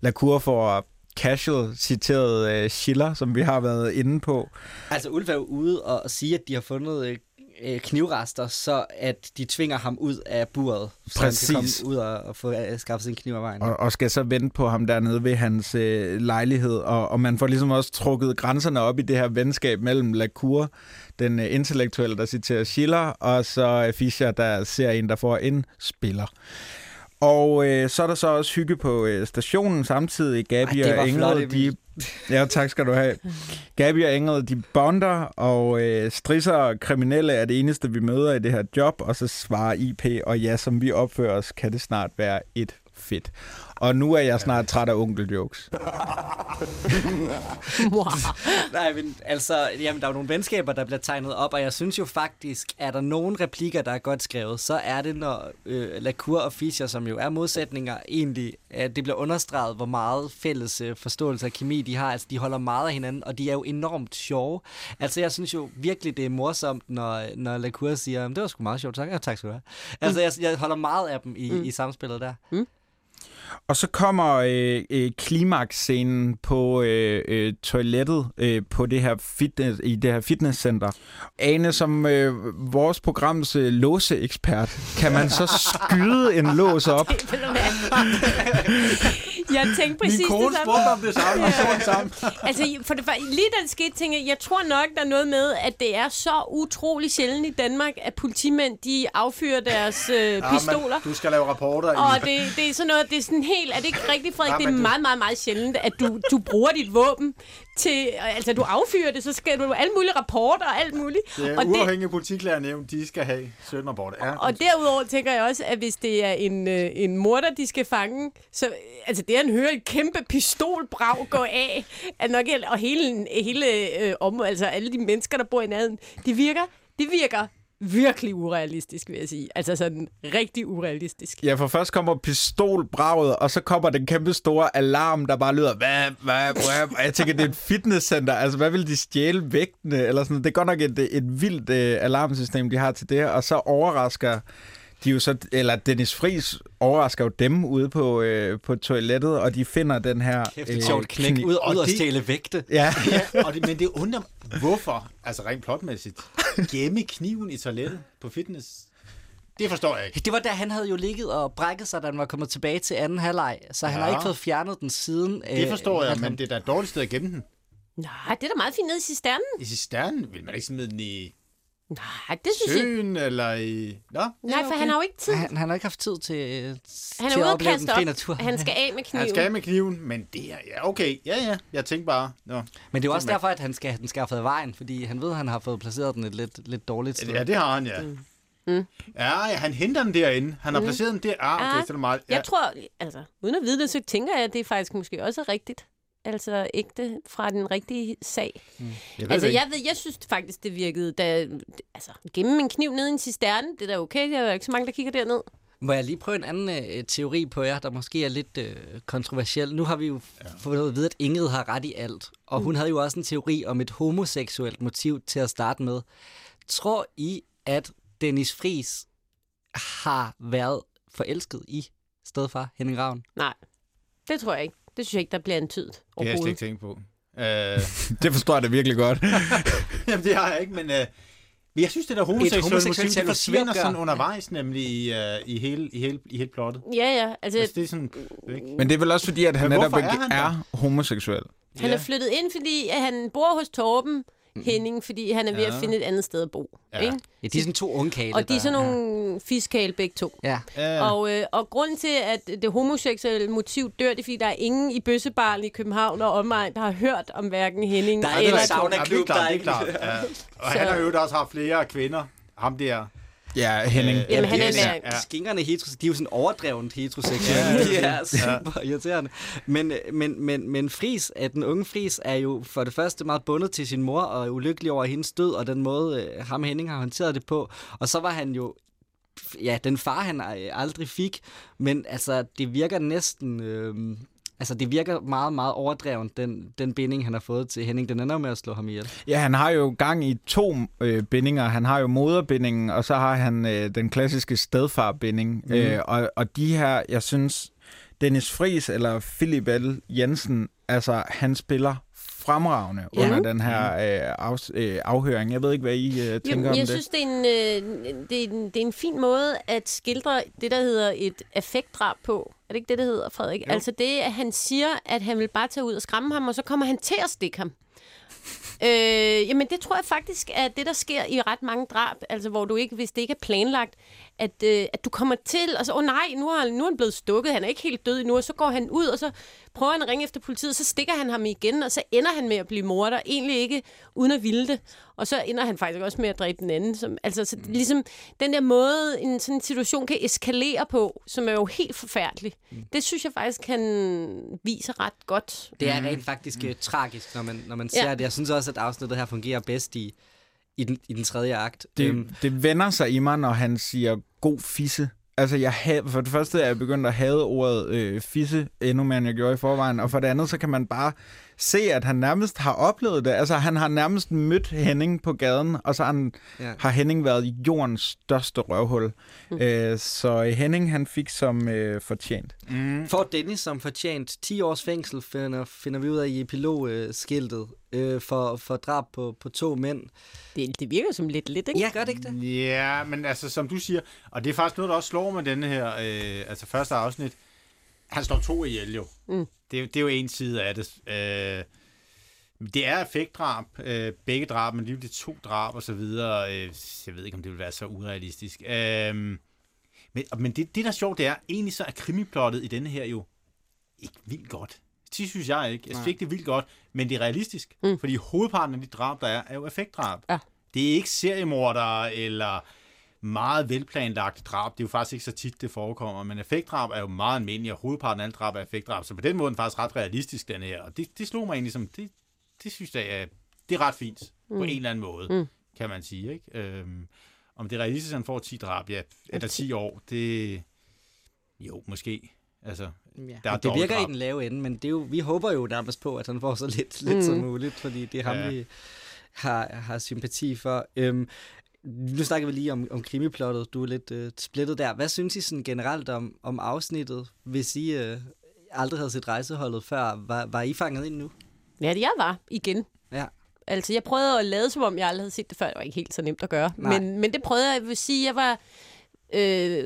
Lacour får casual citeret øh, Schiller, som vi har været inde på. Altså, Ulf er jo ude og sige, at de har fundet øh, øh, knivrester, så at de tvinger ham ud af buret, så han kan Præcis. komme ud og, og få øh, skaffet sin kniv af vejen. og, og skal så vente på ham dernede ved hans øh, lejlighed. Og, og man får ligesom også trukket grænserne op i det her venskab mellem Lacour, den øh, intellektuelle, der citerer Schiller, og så øh, Fischer, der ser en, der får en spiller. Og øh, så er der så også hygge på øh, stationen samtidig. Gabi Ej, det var og Ingrid, de... Ja, tak skal du have. Gabi og Ingrid, de bonder, og øh, strisser og kriminelle er det eneste, vi møder i det her job. Og så svarer IP, og ja, som vi opfører os, kan det snart være et fedt. Og nu er jeg snart træt af onkeljokes. Nej, men altså, jamen, der er jo nogle venskaber, der bliver tegnet op, og jeg synes jo faktisk, er der nogle replikker, der er godt skrevet, så er det, når øh, Lacour og Fischer, som jo er modsætninger, egentlig, at det bliver understreget, hvor meget fælles øh, forståelse og kemi de har. Altså, de holder meget af hinanden, og de er jo enormt sjove. Altså, jeg synes jo virkelig, det er morsomt, når, når Lacour siger, det var sgu meget sjovt, tak, ja, tak skal du have. Altså, jeg, jeg holder meget af dem i, mm. i samspillet der. Mm. Og så kommer øh, øh, klimaks-scenen på øh, øh, toilettet øh, på det her fitness, i det her fitnesscenter. Ane, som øh, vores programs øh, låseekspert, kan man så skyde en lås op? Jeg tænkte præcis Min kone det samme. spurgte om det samme, og så det samme. altså, for det, første- lige da det skete, tænkte jeg, jeg tror nok, der er noget med, at det er så utrolig sjældent i Danmark, at politimænd, de affyrer deres øh, Ja, pistoler. men du skal lave rapporter i... Og det, det er sådan noget, det er sådan helt, er det ikke rigtigt, Frederik? Ja, det er du- meget, meget, meget sjældent, at du, du bruger dit våben til, altså du affyrer det, så skal du alle mulige rapporter og alt muligt. Er og, uafhængige politiklærernævn, de skal have 17 rapporter. Ja, og derudover tænker jeg også, at hvis det er en, øh, en morder, de skal fange, så altså det, at han hører et kæmpe pistolbrag gå af, er nok, og hele, hele øh, om, altså alle de mennesker, der bor i nærheden, det virker, det virker virkelig urealistisk, vil jeg sige. Altså sådan rigtig urealistisk. Ja, for først kommer pistolbraget, og så kommer den kæmpe store alarm, der bare lyder, hvad, hvad, hvad? Og jeg tænker, det er et fitnesscenter. Altså, hvad vil de stjæle vægtene? Eller sådan. Det er godt nok et, et vildt øh, alarmsystem, de har til det. Og så overrasker de jo så, eller Dennis Fris overrasker jo dem ude på, øh, på toilettet, og de finder den her... Kæft, et sjovt knæk. Ud, Og ud at det- stjæle vægte. Ja. ja og det, men det undrer mig, hvorfor, altså rent plotmæssigt, gemme kniven i toilettet på fitness. Det forstår jeg ikke. Det var da han havde jo ligget og brækket sig, da han var kommet tilbage til anden halvleg. Så han Ja. har ikke fået fjernet den siden. Det forstår jeg, han- men det er da et dårligt sted at gemme den. Nej, det er da meget fint nede i cisternen. I cisternen vil man ikke smide den i Nej, det synes jeg... søen eller i... Nå, Nej, for han har jo ikke tid. Han, han har ikke haft tid til, Han til er at opleve den frie natur. Han skal af med kniven. Han skal af med kniven, men det er... Ja, okay, ja, ja. Jeg tænkte bare... Nå. Men det er jo også derfor, at han skal have den skaffet af vejen, fordi han ved, at han har fået placeret den et lidt, lidt dårligt sted. Ja, det har han, ja. Mm. Ja, ja, han henter den derinde. Han har Mm. placeret den der. Ah, okay, Ah, så er det meget... Ja. Jeg tror, altså, uden at vide det, så tænker jeg, at det er faktisk måske også er rigtigt. Altså ægte fra den rigtige sag. Mm. Jeg ved altså, jeg, ved, jeg synes faktisk, det virkede, da, altså, gemme en kniv ned i en cisterne, det er da okay, der er jo ikke så mange, der kigger derned. Må jeg lige prøve en anden øh, teori på jer, der måske er lidt øh, kontroversiel? Nu har vi jo ja. fået at vide, at Ingrid har ret i alt. Og hun havde jo også en teori om et homoseksuelt motiv til at starte med. Tror I, at Dennis Fris har været forelsket i stedfar Henning Ravn? Nej, det tror jeg ikke. Det synes jeg ikke, der bliver antydet Det har jeg slet ikke tænkt på. Øh, Det forstår jeg da virkelig godt. Jamen, det har jeg ikke, men... Øh, men jeg synes, det der homoseksuelle motiv, det forsvinder sådan undervejs, nemlig i, uh, i, hele, i, hele, i hele plottet. Ja, ja. Altså, Altså, det er sådan... Væk. Men det er vel også fordi, at han netop hvorfor ikke er han er homoseksuel. han er flyttet ind, fordi at han bor hos Torben Henning, fordi han er ved Ja. at finde et andet sted at bo. Ja. Ikke? Ja, de er sådan to ungkale. Og de er der- sådan nogle fiskale begge to. Ja. Og, øh, og grunden til, at det homoseksuelle motiv dør, det er, fordi der er ingen i bøssebaren i København og omegn, der har hørt om hverken Henning Der er eller. Ja, det er klart, det er ikke- klart. Ja. Og han har jo også haft flere kvinder. Ham der. Ja, Henning. Øh, Jamen, han er yes, en- ja. Skingerne hetero, de er jo sådan overdrevent heteroseksuelle. Ja, de er ja. super irriterende. Men, men, men, men Fris, at den unge Fris er jo for det første meget bundet til sin mor og er ulykkelig over hendes død og den måde, øh, ham Henning har håndteret det på. Og så var han jo ja, den far, han øh, aldrig fik. Men altså, det virker næsten... Øh, altså, det virker meget, meget overdrevet, den, den binding, han har fået til Henning. Den ender med at slå ham ihjel. Ja, han har jo gang i to øh, bindinger. Han har jo moderbindingen, og så har han øh, den klassiske stedfarbinding. Mm. Øh, og, og de her, jeg synes, Dennis Fris eller Philip L. Jensen, altså han spiller fremragende Ja. under den her øh, af, øh, afhøring. Jeg ved ikke, hvad I øh, tænker Jamen, om jeg det. synes, det er, en, øh, det, er en, det er en fin måde at skildre det, der hedder et affektdrab på. Er det ikke det, det hedder, Frederik? Jo. Altså det, at han siger, at han vil bare tage ud og skræmme ham, og så kommer han til at stikke ham. Øh, jamen, det tror jeg faktisk er det, der sker i ret mange drab, altså hvor du ikke, hvis det ikke er planlagt, at, øh, at du kommer til, og så, åh oh, nej, nu er, nu er han blevet stukket, han er ikke helt død endnu, og så går han ud, og så prøver han at ringe efter politiet, så stikker han ham igen, og så ender han med at blive morder, egentlig ikke uden at ville det, og så ender han faktisk også med at dræbe den anden. Som, altså, så, ligesom den der måde, en sådan situation kan eskalere på, som er jo helt forfærdelig, mm. det synes jeg faktisk kan vise ret godt. Det er rent faktisk mm. tragisk, når man, når man ser ja. det. Jeg synes også, at afsnittet her fungerer bedst i, i den, i den tredje akt. Det, øhm. det vender sig i mig, når han siger god fisse. Altså, jeg havde, for det første er jeg begyndt at have ordet øh, fisse endnu mere, end jeg gjorde i forvejen, og for det andet, så kan man bare se, at han nærmest har oplevet det. Altså, han har nærmest mødt Henning på gaden, og så han, ja. har Henning været jordens største røvhul. Mm. Øh, så Henning, han fik som øh, fortjent. Mm. For Dennis som fortjent 10 års fængsel, finder, finder vi ud af i epilogskiltet, øh, for, for drab på, på to mænd. Det, det virker som lidt lidt, ikke? Ja, gør det ikke det? Ja, men altså, som du siger, og det er faktisk noget, der også slår med denne her, øh, altså første afsnit, han slår to ihjel jo. Mm. Det, det er jo en side af det. Øh, det er effektdrab, øh, begge drab, men lige det to drab og så videre. Øh, jeg ved ikke, om det vil være så urealistisk. Øh, men men det, det, der er sjovt, det er, egentlig så er krimiplottet i denne her jo ikke vildt godt. Det synes jeg ikke. Jeg synes ikke, det er vildt godt, men det er realistisk. Mm. Fordi hovedparten af de drab, der er, er jo effektdrab. Ja. Det er ikke seriemordere eller meget velplanlagt drab. Det er jo faktisk ikke så tit, det forekommer, men effektdrab er jo meget almindelig, og hovedparten af alle drab er effektdrab, så på den måde er den faktisk ret realistisk, den her. Og det, det slog mig egentlig som, det, det synes jeg, er, det er ret fint, mm. på en eller anden måde, mm. kan man sige. Ikke? Øhm, om det er realistisk, at han får 10 drab, ja, eller 10 år, det... Jo, måske. Altså, ja. der er det virker drab. i den lave ende, men det er jo, vi håber jo nærmest på, at han får så lidt, lidt mm. som muligt, fordi det er ham, ja. vi har, har sympati for. Øhm, nu snakker vi lige om, om krimiplottet. Du er lidt øh, splittet der. Hvad synes I sådan generelt om, om afsnittet, hvis I øh, aldrig havde set rejseholdet før? Var, var I fanget ind nu? Ja, det jeg var igen. Ja. Altså, jeg prøvede at lade, som om jeg aldrig havde set det før. Det var ikke helt så nemt at gøre. Men, men det prøvede jeg. Jeg vil sige, jeg var øh,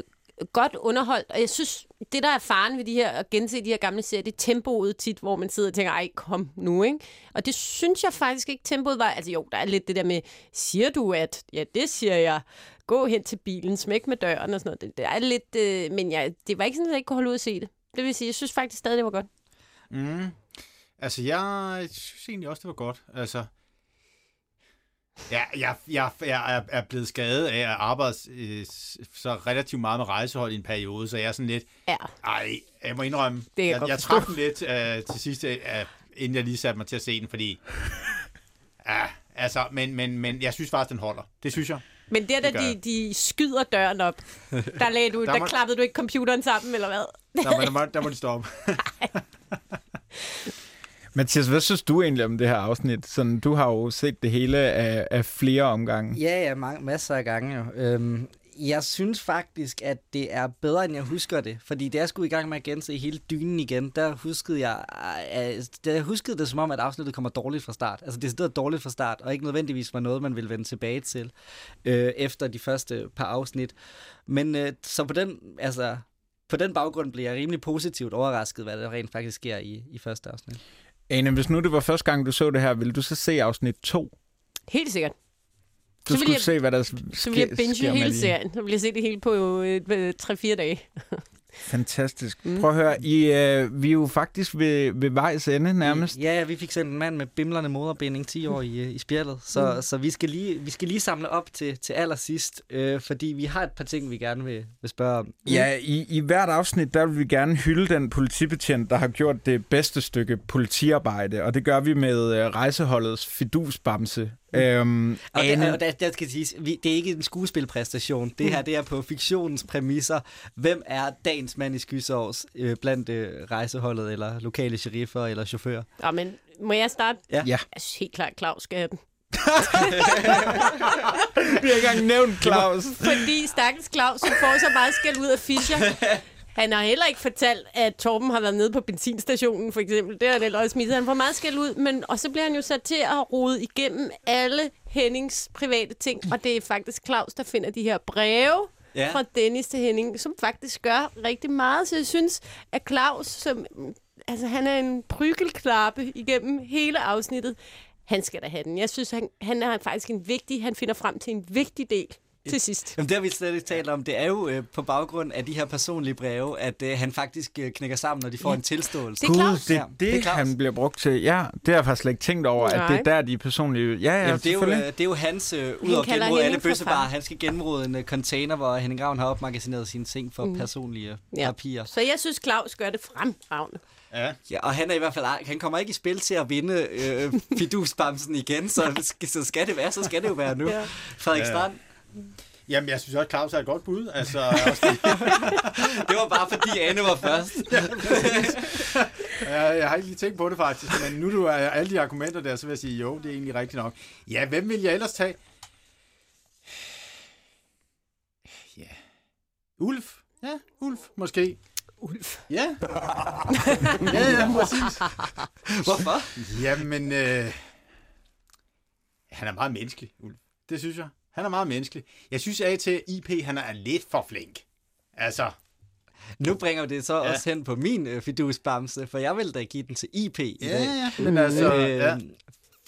godt underholdt. Og jeg synes, det der er faren ved de her, at gense de her gamle serier, det er tempoet tit, hvor man sidder og tænker, ej, kom nu, ikke? Og det synes jeg faktisk ikke, tempoet var... Altså jo, der er lidt det der med, siger du at... Ja, det siger jeg. Gå hen til bilen, smæk med døren og sådan noget. Det, det er lidt... Øh, men jeg, det var ikke sådan, at jeg ikke kunne holde ud at se det. Det vil sige, jeg synes faktisk stadig, det var godt. Mm. Altså, jeg synes egentlig også, det var godt. Altså, Ja, jeg, jeg, jeg er, blevet skadet af at arbejde øh, så relativt meget med rejsehold i en periode, så jeg er sådan lidt... Ja. Ej, jeg må indrømme, det jeg, jeg trak den lidt øh, til sidst, øh, inden jeg lige satte mig til at se den, fordi... ja, altså, men, men, men jeg synes faktisk, den holder. Det synes jeg. Men der, da de, de skyder døren op, der, lagde du, der, der må, klappede du ikke computeren sammen, eller hvad? der, må, der, må, der må de stoppe. Mathias, hvad synes du egentlig om det her afsnit? Sådan, du har jo set det hele af, af flere omgange. Ja, ja, ma- masser af gange jo. Øhm, jeg synes faktisk, at det er bedre, end jeg husker det. Fordi da jeg skulle i gang med at gense hele dynen igen, der huskede jeg, øh, øh, der jeg huskede det som om, at afsnittet kommer dårligt fra start. Altså det er dårligt fra start, og ikke nødvendigvis var noget, man ville vende tilbage til øh, efter de første par afsnit. Men øh, så på den, altså, på den baggrund blev jeg rimelig positivt overrasket, hvad der rent faktisk sker i, i første afsnit. Ane, hvis nu det var første gang, du så det her, ville du så se afsnit 2? Helt sikkert. Du så skulle jeg, se, hvad der sker. Så vil jeg binge hele serien. Så vil jeg se det hele på øh, 3-4 dage. Fantastisk. Mm. Prøv at høre, I, øh, vi er jo faktisk ved, ved vejs ende nærmest. Ja, ja, vi fik sendt en mand med bimlerne moderbinding 10 år i, øh, i spjældet, så, mm. så vi, skal lige, vi skal lige samle op til, til allersidst, øh, fordi vi har et par ting, vi gerne vil, vil spørge om. Mm. Ja, i, i hvert afsnit, der vil vi gerne hylde den politibetjent, der har gjort det bedste stykke politiarbejde, og det gør vi med øh, rejseholdets fidusbamse, Øhm, og, det, og der, der skal sige, vi, det er ikke en skuespilpræstation. Det her det er på fiktionens præmisser. Hvem er dagens mand i skysovs øh, blandt øh, rejseholdet, eller lokale sheriffer, eller chauffører? Ja, men må jeg starte? Ja. ja. Jeg synes helt klart, Claus skal have den. Vi har ikke engang nævnt Claus. Fordi stakkels Claus, som får så meget skæld ud af Fischer. Han har heller ikke fortalt, at Torben har været nede på benzinstationen, for eksempel. Det har han også smidt. Han får meget skæld ud, men, og så bliver han jo sat til at rode igennem alle Hennings private ting, og det er faktisk Claus, der finder de her breve, ja. fra Dennis til Henning, som faktisk gør rigtig meget. Så jeg synes, at Claus, som, altså, han er en prygelklappe igennem hele afsnittet, han skal da have den. Jeg synes, han, han er faktisk en vigtig, han finder frem til en vigtig del til sidst. Jamen, det har vi slet ikke talt om. Det er jo øh, på baggrund af de her personlige breve, at øh, han faktisk øh, knækker sammen, når de får ja. en tilståelse. Det er Gud, det, det, det er han bliver brugt til. Ja, det har jeg faktisk slet ikke tænkt over, Nej. at det er der, de er personlige... Ja, ja, Jamen, det, er jo, øh, det er jo hans, øh, ud over gennemråde alle bøssebarer, han skal gennemråde en uh, container, hvor Henning Ravn har opmagasineret sine ting for mm. personlige ja. papirer. Så jeg synes, Claus gør det fremragende. Ja. ja, og han er i hvert fald, han kommer ikke i spil til at vinde øh, fidusbamsen igen, så, så skal det være, så skal det jo være nu. Ja. Frederik Strand. Ja. Jamen, jeg synes også, at Claus er et godt bud. Altså, det var bare fordi Anne var først. ja, jeg har ikke lige tænkt på det faktisk, men nu du er alle de argumenter der, så vil jeg sige, jo, det er egentlig rigtigt nok. Ja, hvem vil jeg ellers tage? Ja. Ulf? Ja, Ulf, måske. Ulf? Ja. ja, ja, præcis. Hvorfor? Jamen, øh, han er meget menneskelig, Ulf. Det synes jeg. Han er meget menneskelig. Jeg synes at til IP, han er lidt for flink. Altså... Nu bringer vi det så ja. også hen på min øh, fidusbamse, for jeg vil da give den til IP i ja, dag. Ja, men altså... Øh, ja.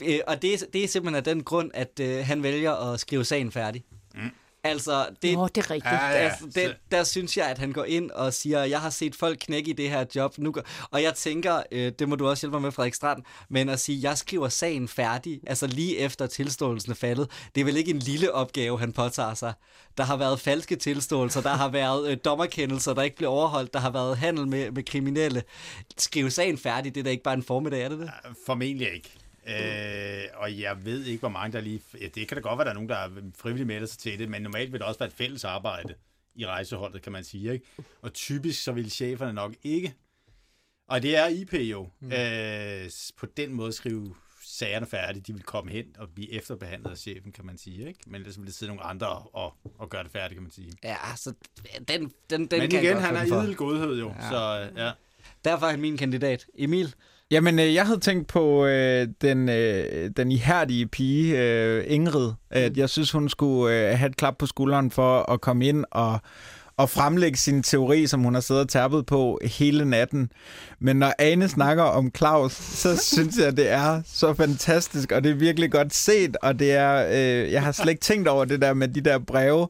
Øh, og det, det er simpelthen af den grund, at øh, han vælger at skrive sagen færdig. Mm. Altså, det, oh, det er rigtigt. Ja, ja. Altså, det, der synes jeg, at han går ind og siger, jeg har set folk knække i det her job. Nu, og jeg tænker, øh, det må du også hjælpe mig med, Frederik Strand, men at sige, jeg skriver sagen færdig, altså lige efter tilståelsen er faldet, det er vel ikke en lille opgave, han påtager sig. Der har været falske tilståelser, der har været øh, dommerkendelser, der ikke bliver overholdt, der har været handel med, med kriminelle. Skrive sagen færdig, det er da ikke bare en formiddag, er det det? Formentlig ikke. Øh, og jeg ved ikke, hvor mange der lige... Ja, det kan da godt være, der er nogen, der er frivilligt melder sig til det, men normalt vil det også være et fælles arbejde i rejseholdet, kan man sige. Ikke? Og typisk så vil cheferne nok ikke. Og det er IP jo. Mm. Øh, på den måde skrive sagerne færdige. De vil komme hen og blive efterbehandlet af chefen, kan man sige. Ikke? Men ellers vil det sidde nogle andre og, og gøre det færdigt, kan man sige. Ja, så den, den, den Men kan igen, han er idel godhed jo. Ja. Så, ja. Derfor er han min kandidat. Emil? Jamen, øh, jeg havde tænkt på øh, den, øh, den ihærdige pige, øh, Ingrid. At jeg synes, hun skulle øh, have et klap på skulderen for at komme ind og, og fremlægge sin teori, som hun har siddet og tærpet på hele natten. Men når Ane snakker om Claus, så synes jeg, det er så fantastisk, og det er virkelig godt set, og det er, øh, jeg har slet ikke tænkt over det der med de der breve,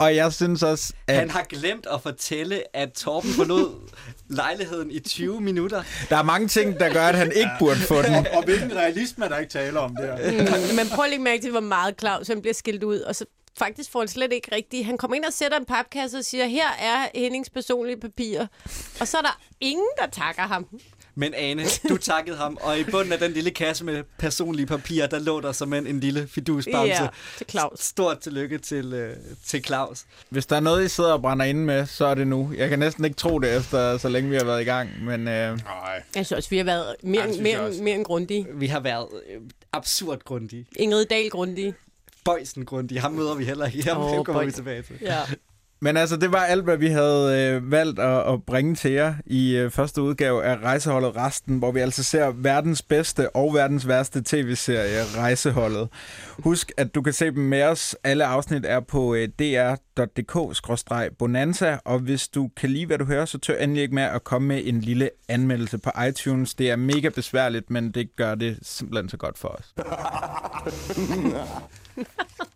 og jeg synes også, at... Han har glemt at fortælle, at Torben forlod lejligheden i 20 minutter. Der er mange ting, der gør, at han ikke burde få den. og, hvilken realisme der ikke taler om der. Mm, men prøv lige mærke til, hvor meget Claus han bliver skilt ud, og så faktisk får han slet ikke rigtigt. Han kommer ind og sætter en papkasse og siger, her er Hennings personlige papirer. Og så er der ingen, der takker ham. Men Ane, du takkede ham, og i bunden af den lille kasse med personlige papirer, der lå der som en, en lille fidusbamse. Ja, til Claus. Stort tillykke til, øh, til Claus. Hvis der er noget, I sidder og brænder inde med, så er det nu. Jeg kan næsten ikke tro det, efter så længe vi har været i gang. Men, øh... Nej. Jeg synes også, vi har været mere, mere, mere, mere end grundige. Vi har været øh, absurd grundige. Ingrid Dahl grundige. Bøjsen grundige. Ham møder vi heller ikke. Ham oh, kommer vi tilbage til. Ja. Men altså, det var alt, hvad vi havde øh, valgt at, at bringe til jer i øh, første udgave af Rejseholdet Resten, hvor vi altså ser verdens bedste og verdens værste tv-serie, Rejseholdet. Husk, at du kan se dem med os. Alle afsnit er på øh, dr.dk-bonanza, og hvis du kan lide, hvad du hører, så tør endelig ikke med at komme med en lille anmeldelse på iTunes. Det er mega besværligt, men det gør det simpelthen så godt for os.